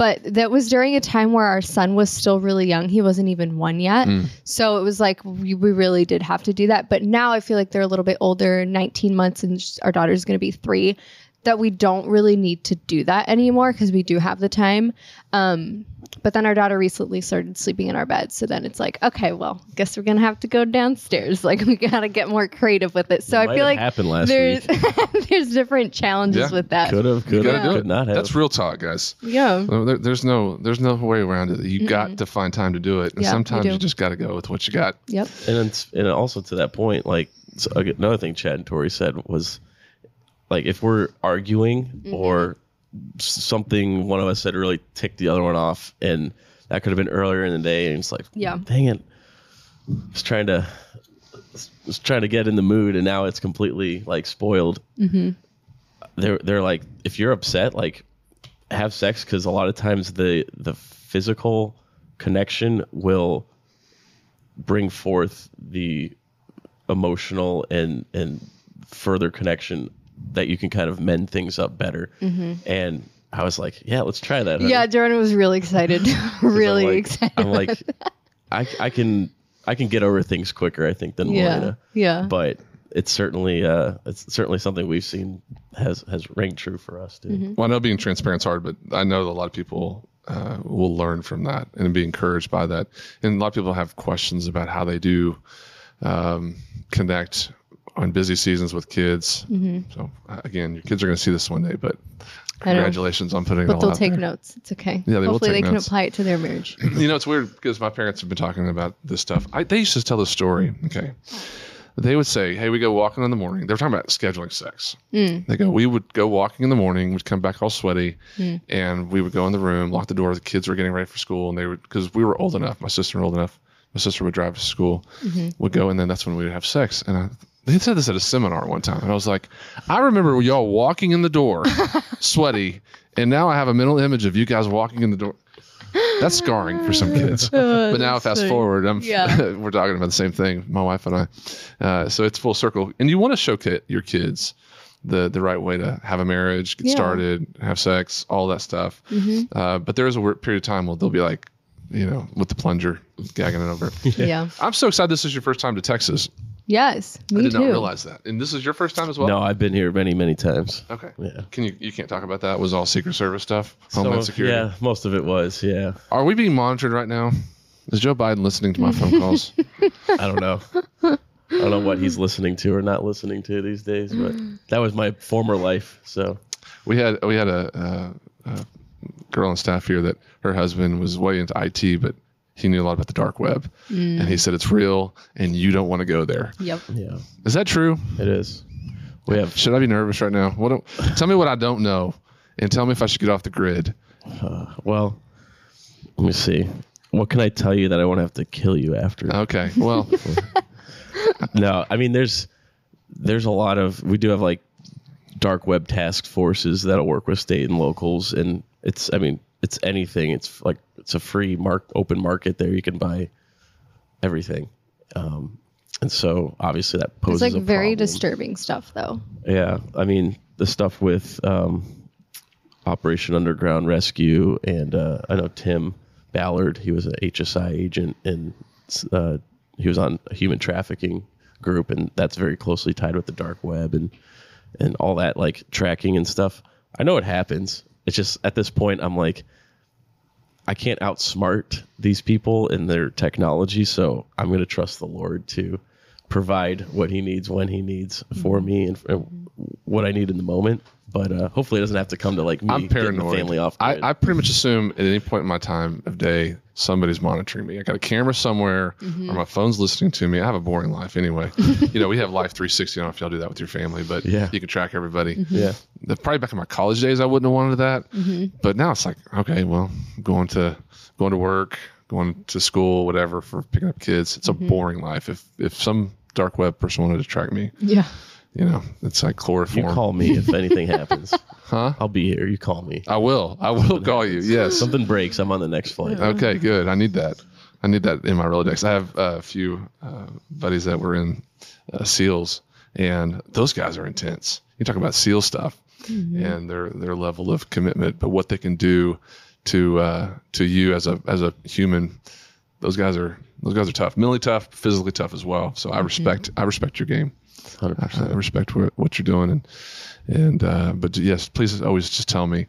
But that was during a time where our son was still really young. He wasn't even one yet. So it was like we, we really did have to do that. But now I feel like they're a little bit older 19 months, and our daughter's going to be three. That we don't really need to do that anymore because we do have the time. Um, but then our daughter recently started sleeping in our bed. So then it's like, okay, well, guess we're gonna have to go downstairs. [laughs] Like we gotta get more creative with it. So I feel like happened last there's [laughs] there's different challenges Yeah. with that. could have could have could not have That's real talk, guys. Yeah. There, there's no there's no way around it. You got to find time to do it, and Yeah, sometimes do. you just got to go with what you got. Yep. and then, and also to that point, like so another thing Chad and Tori said was, like if we're arguing mm-hmm. or s- something one of us said really ticked the other one off, and that could have been earlier in the day, and it's like, Yeah. dang it, just trying to just trying to get in the mood, and now it's completely like spoiled. Mm-hmm. They're they're like, if you're upset, like have sex because a lot of times the the physical connection will bring forth the emotional and and further connection that you can kind of mend things up better. And I was like, yeah, let's try that. honey." Yeah, Jordan was really excited. [laughs] 'Cause I'm really like- excited. I'm like, I I can I can get over things quicker, I think, than yeah. Morena. Yeah. But it's certainly uh it's certainly something we've seen has has rang true for us too. Mm-hmm. Well, I know being transparent's hard, but I know that a lot of people uh, will learn from that and be encouraged by that. And a lot of people have questions about how they do um, connect on busy seasons with kids. So uh, again, your kids are going to see this one day, but Mm-hmm. Congratulations on putting it but all they'll take there. notes. It's okay. Yeah, they will Hopefully they can apply it to their marriage. [clears throat] You know, it's weird because my parents have been talking about this stuff. I, they used to tell the story. Okay. They would say, Hey, we go walking in the morning. They were talking about scheduling sex. Mm. They go, We would go walking in the morning, we'd come back all sweaty, and we would go in the room, lock the door. The kids were getting ready for school, and they would, because we were old enough, my sister was old enough, my sister would drive to school, would go, and then that's when we would have sex. And I, they said this at a seminar one time, and I was like, I remember y'all walking in the door, [laughs] sweaty, and now I have a mental image of you guys walking in the door. That's scarring for some kids. [laughs] but now, fast forward, I'm, Yeah. [laughs] we're talking about the same thing, my wife and I. Uh, so it's full circle, and you want to show ki- your kids the the right way to have a marriage, get Yeah. started, have sex, all that stuff. Uh, but there is a period of time where they'll be like, you know, with the plunger, gagging it over. yeah. I'm so excited this is your first time to Texas. Yes. Me I did too. not realize that, and this is your first time as well. No, I've been here many, many times. Okay. Yeah. Can you you can't talk about that? It was all Secret Service stuff, Homeland of- Security. Yeah, most of it was. Yeah. Are we being monitored right now? Is Joe Biden listening to my phone calls? [laughs] [laughs] I don't know. I don't know what he's listening to or not listening to these days, but that was my former life. So we had we had a, uh a girl on staff here that her husband was way into IT, but he knew a lot about the dark web, Mm. and he said it's real, and you don't want to go there. Yep. Yeah, Is that true? it is. We have Should I be nervous right now? What? do- tell me what I don't know, and tell me if I should get off the grid. well. Let me see. What can I tell you that I won't have to kill you after? Okay. Well, [laughs] no, I mean there's there's a lot of we do have like dark web task forces that'll work with state and locals, and it's I mean it's anything. It's like it's a free mark open market there. You can buy everything, um, and so obviously that It's poses like a very problem. disturbing stuff, though. Yeah, I mean the stuff with um, Operation Underground Rescue, and uh, I know Tim Ballard. He was an HSI agent, and uh, he was on a human trafficking group, and that's very closely tied with the dark web and and all that like tracking and stuff. I know it happens. It's just at this point, I'm like, I can't outsmart these people and their technology, so I'm going to trust the Lord to provide what He needs when He needs for mm-hmm. me and, and what I need in the moment. But uh, hopefully, it doesn't have to come to like me I'm getting the paranoid. family off. I. I pretty much assume at any point in my time of day, somebody's monitoring me. I got a camera somewhere, mm-hmm. or my phone's listening to me. I have a boring life anyway. [laughs] you know, we have Life 360. I don't know if y'all do that with your family, but Yeah. you can track everybody. Mm-hmm. yeah, The- Probably back in my college days, I wouldn't have wanted that. Mm-hmm. But now it's like, okay, well, I'm going to going to work, going to school, whatever, for picking up kids. It's a boring life. If if some dark web person wanted to track me, Yeah. You know, it's like chloroform. you call me if anything [laughs] happens. Huh? I'll be here. You call me. I will. I will call you. Yes. Something breaks. I'm on the next flight. Okay, good. I need that. I need that in my Rolodex. I have uh, a few uh, buddies that were in uh, SEALs, and those guys are intense. You talk about SEAL stuff and their their level of commitment, but what they can do to uh, to you as a as a human. Those guys are those guys are tough, mentally tough, physically tough as well. So I respect I respect your game. Hundred I, I percent. respect what, you're doing, and and uh, but yes, please always just tell me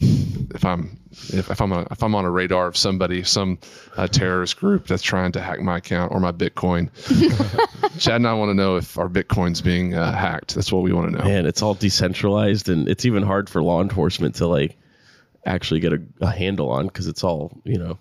if I'm if, if I'm a, if I'm on a radar of somebody, some uh, terrorist group that's trying to hack my account or my Bitcoin. [laughs] Chad and I want to know if our Bitcoin's being uh, hacked. That's what we want to know. Man, it's all decentralized, and it's even hard for law enforcement to like actually get a, a handle on because it's all you know.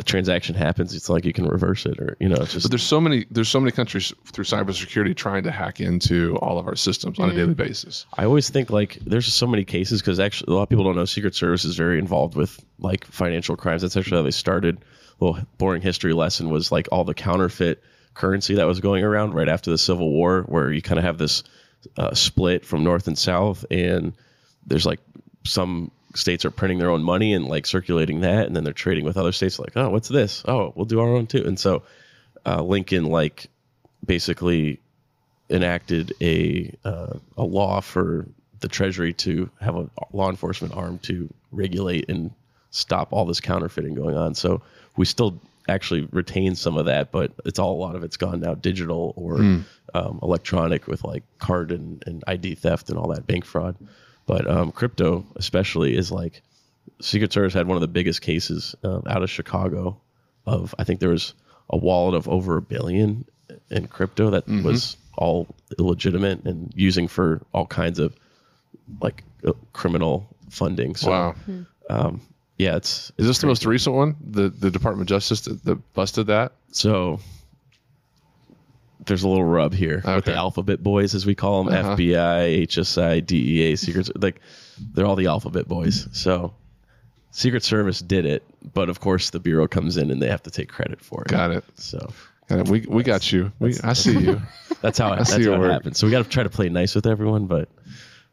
A transaction happens, it's like you can reverse it, or you know, it's just But there's so many there's so many countries through cybersecurity trying to hack into all of our systems on a daily basis. I always think like there's so many cases because actually a lot of people don't know Secret Service is very involved with like financial crimes. That's actually how they started. Well, boring history lesson was like all the counterfeit currency that was going around right after the Civil War, where you kind of have this uh, split from North and South, and there's like some states are printing their own money and like circulating that, and then they're trading with other states. Like, oh, what's this? Oh, we'll do our own too. And so uh, Lincoln like basically enacted a uh, a law for the Treasury to have a law enforcement arm to regulate and stop all this counterfeiting going on. So we still actually retain some of that, but it's all a lot of it's gone now digital or um, electronic with like card and, and ID theft and all that bank fraud. But um, crypto, especially, is like Secret Service had one of the biggest cases um, out of Chicago. Of I think there was a wallet of over a billion in crypto that was all illegitimate and using for all kinds of like uh, criminal funding. So wow. yeah, it's Is this the most recent one? The the Department of Justice that, that busted that? so there's a little rub here with the alphabet boys, as we call them, Uh-huh. FBI, HSI, DEA, Secret. like they're all the alphabet boys. So Secret Service did it, but of course the bureau comes in and they have to take credit for it. Got it. So Got it. We we got you. We I see you. [laughs] that's how it, that's how it happens. So we got to try to play nice with everyone, but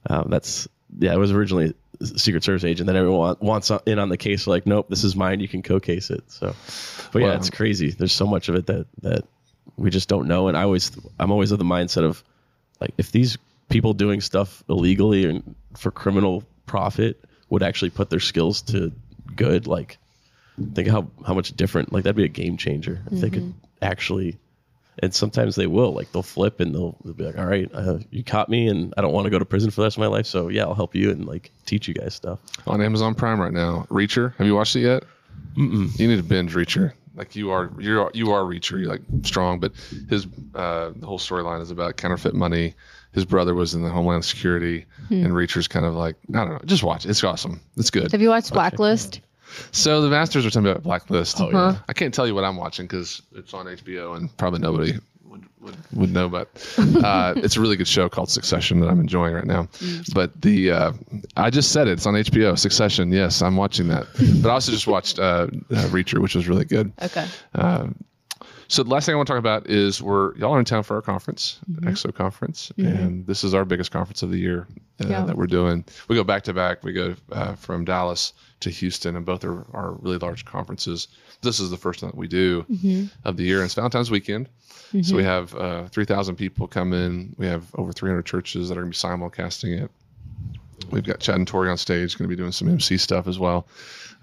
um, that's yeah. It was originally Secret Service agent. Then everyone wants in on the case. Like, nope, this is mine. You can co-case it. So, but yeah, Wow. it's crazy. There's so much of it that that we just don't know. And I always, I'm always of the mindset of like, if these people doing stuff illegally and for criminal profit would actually put their skills to good, like think how how much different like that'd be a game changer if they could actually and sometimes they will like they'll flip and they'll, they'll be like all right uh, you caught me and i don't want to go to prison for the rest of my life so yeah i'll help you and like teach you guys stuff on Amazon Prime right now. Reacher, have you watched it yet? Mm-mm. You need to binge Reacher. Like you are, you're you are Reacher. You're like strong, but his uh, the whole storyline is about counterfeit money. His brother was in the Homeland Security, and Reacher's kind of like I don't know. Just watch. it. It's awesome. It's good. Have you watched Blacklist? So the Masters are talking about Blacklist. Oh, yeah. I can't tell you what I'm watching because it's on HBO and probably nobody would, would, know. But uh, [laughs] it's a really good show called Succession that I'm enjoying right now. But the uh, I just said it. It's on HBO. Succession. Yes, I'm watching that. But I also just watched uh, uh, Reacher, which was really good. Okay. So the last thing I want to talk about is we're y'all are in town for our conference, XO conference, and this is our biggest conference of the year uh, Yeah. that we're doing. We go back to back. We go uh, from Dallas to Houston, and both are, are really large conferences. This is the first one that we do of the year, and it's Valentine's weekend. So we have uh, 3,000 people come in. We have over 300 churches that are going to be simulcasting it. We've got Chad and Tori on stage, going to be doing some MC stuff as well.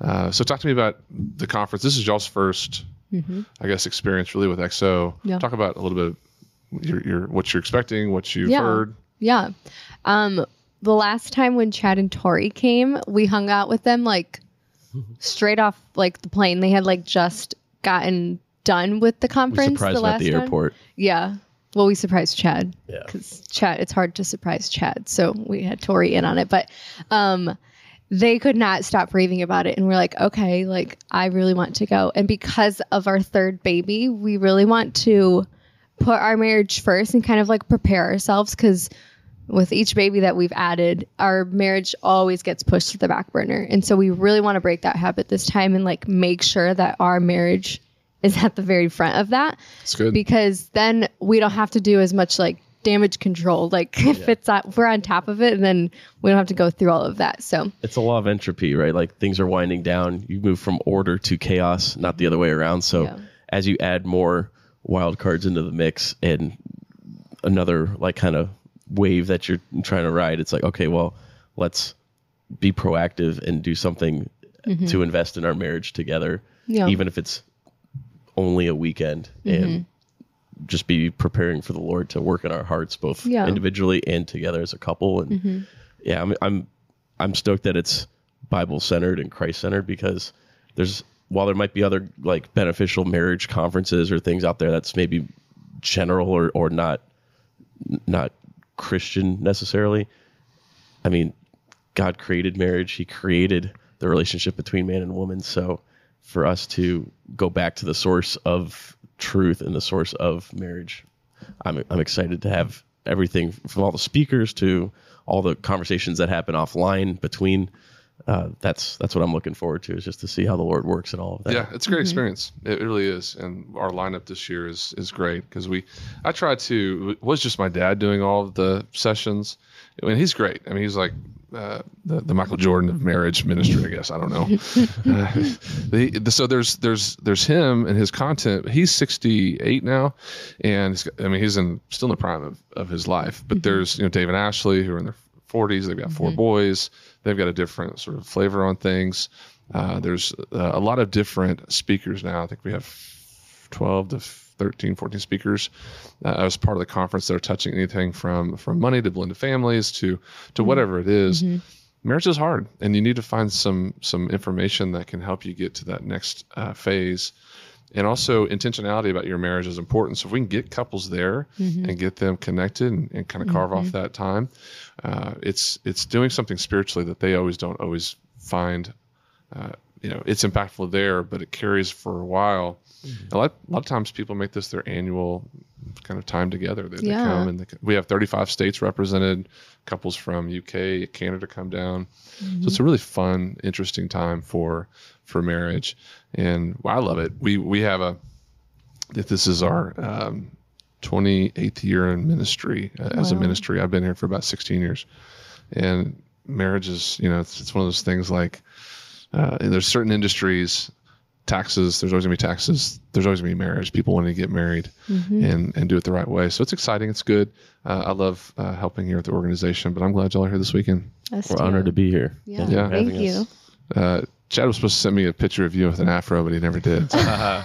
Uh, so talk to me about the conference. This is y'all's 1st I guess, experience really with XO. Yeah. Talk about a little bit of your, your what you're expecting, what you've Yeah. heard. Yeah. Um, the last time when Chad and Tori came, we hung out with them like [laughs] straight off like the plane. They had like just gotten done with the We conference. surprised the them at last the one. airport. Yeah. Well, we surprised Chad. Yeah. Because Chad, it's hard to surprise Chad. So we had Tori in on it. But um, they could not stop raving about it. And we're like, okay, like, I really want to go. And because of our third baby, we really want to put our marriage first and kind of like prepare ourselves because with each baby that we've added, our marriage always gets pushed to the back burner. And so we really want to break that habit this time and like make sure that our marriage is at the very front of that It's good. because then we don't have to do as much like damage control. Like [laughs] if it's on, if we're on top of it, and then we don't have to go through all of that. So It's a law of entropy, right? Like things are winding down. You move from order to chaos, not the other way around. So Yeah. as you add more wild cards into the mix and another like kind of wave that you're trying to ride, it's like, okay, well, let's be proactive and do something to invest in our marriage together, Mm-hmm. Yeah. even if it's only a weekend and just be preparing for the Lord to work in our hearts, both Yeah. Mm-hmm. individually and together as a couple. And yeah, I'm, I'm, I'm stoked that it's Bible centered and Christ centered because there's, while there might be other like beneficial marriage conferences or things out there that's maybe general or, or not, not Christian necessarily. I mean, God created marriage. He created the relationship between man and woman. So for us to go back to the source of truth and the source of marriage, I'm I'm excited to have everything from all the speakers to all the conversations that happen offline between. Uh, that's that's what I'm looking forward to is just to see how the Lord works and all of that. Yeah, it's a great experience. It, it really is, and our lineup this year is is great because we. I tried to. It was just my dad doing all of the sessions. I mean, he's great. I mean, he's like uh, the the Michael Jordan of marriage ministry. I guess I don't know. [laughs] uh, the, the, so there's there's there's him and his content. He's 68 now, and he's, got- I mean he's in still in the prime of, of his life. But there's you know Dave and Ashley who are in their 40s. They've got 4 boys. They've got a different sort of flavor on things. Uh, there's uh, a lot of different speakers now. I think we have 12 to 13, 14 speakers uh, as part of the conference that are touching anything from from money to blended families to to whatever it is. Marriage is hard, and you need to find some some information that can help you get to that next uh, phase. And also, intentionality about your marriage is important. So if we can get couples there and get them connected and, and kind of carve off that time, uh, it's it's doing something spiritually that they always don't always find uh, you know it's impactful there, but it carries for a while. A lot, a lot of times people make this their annual kind of time together. They, they come and they, we have 35 states represented. Couples from UK, Canada come down. So it's a really fun, interesting time for for marriage, and well, I love it. We we have a if this is our um, 28th year in ministry uh, as a ministry. I've been here for about 16 years, and marriage is you know it's, it's one of those things like uh, there's certain industries taxes there's always gonna be taxes there's always gonna be marriage people wanting to get married and and do it the right way so it's exciting it's good uh, i love uh, helping here at the organization but i'm glad y'all are here this weekend us We're too. honored to be here. Yeah. Thank you Yeah. for having Thank you. uh, chad was supposed to send me a picture of you with an afro but he never did So, [laughs]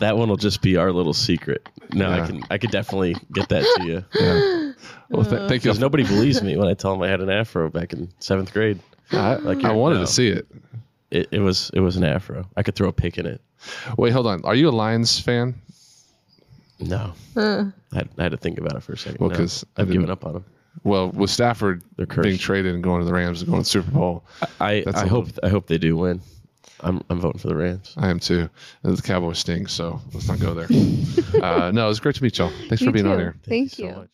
That one will just be our little secret. No, Yeah. I can I could definitely get that to you. yeah. well th- thank you Because nobody believes me when I tell them I had an afro back in seventh grade. I, Like I wanted no. to see it It, it was it was an afro. I could throw a pick in it. wait hold on are you a lions fan No, I, had, I had to think about it for a second. Well, No, 'cause I I've given didn't- up on them. Well, with Stafford They're cursed. being traded and going to the Rams and going to the Super Bowl, I That's I a hope I hope they do win. I'm I'm voting for the Rams. I am too. And the Cowboys stink, so let's not go there. [laughs] uh, no, was great to meet y'all. Thanks You for being on too. here. Thank so you. much.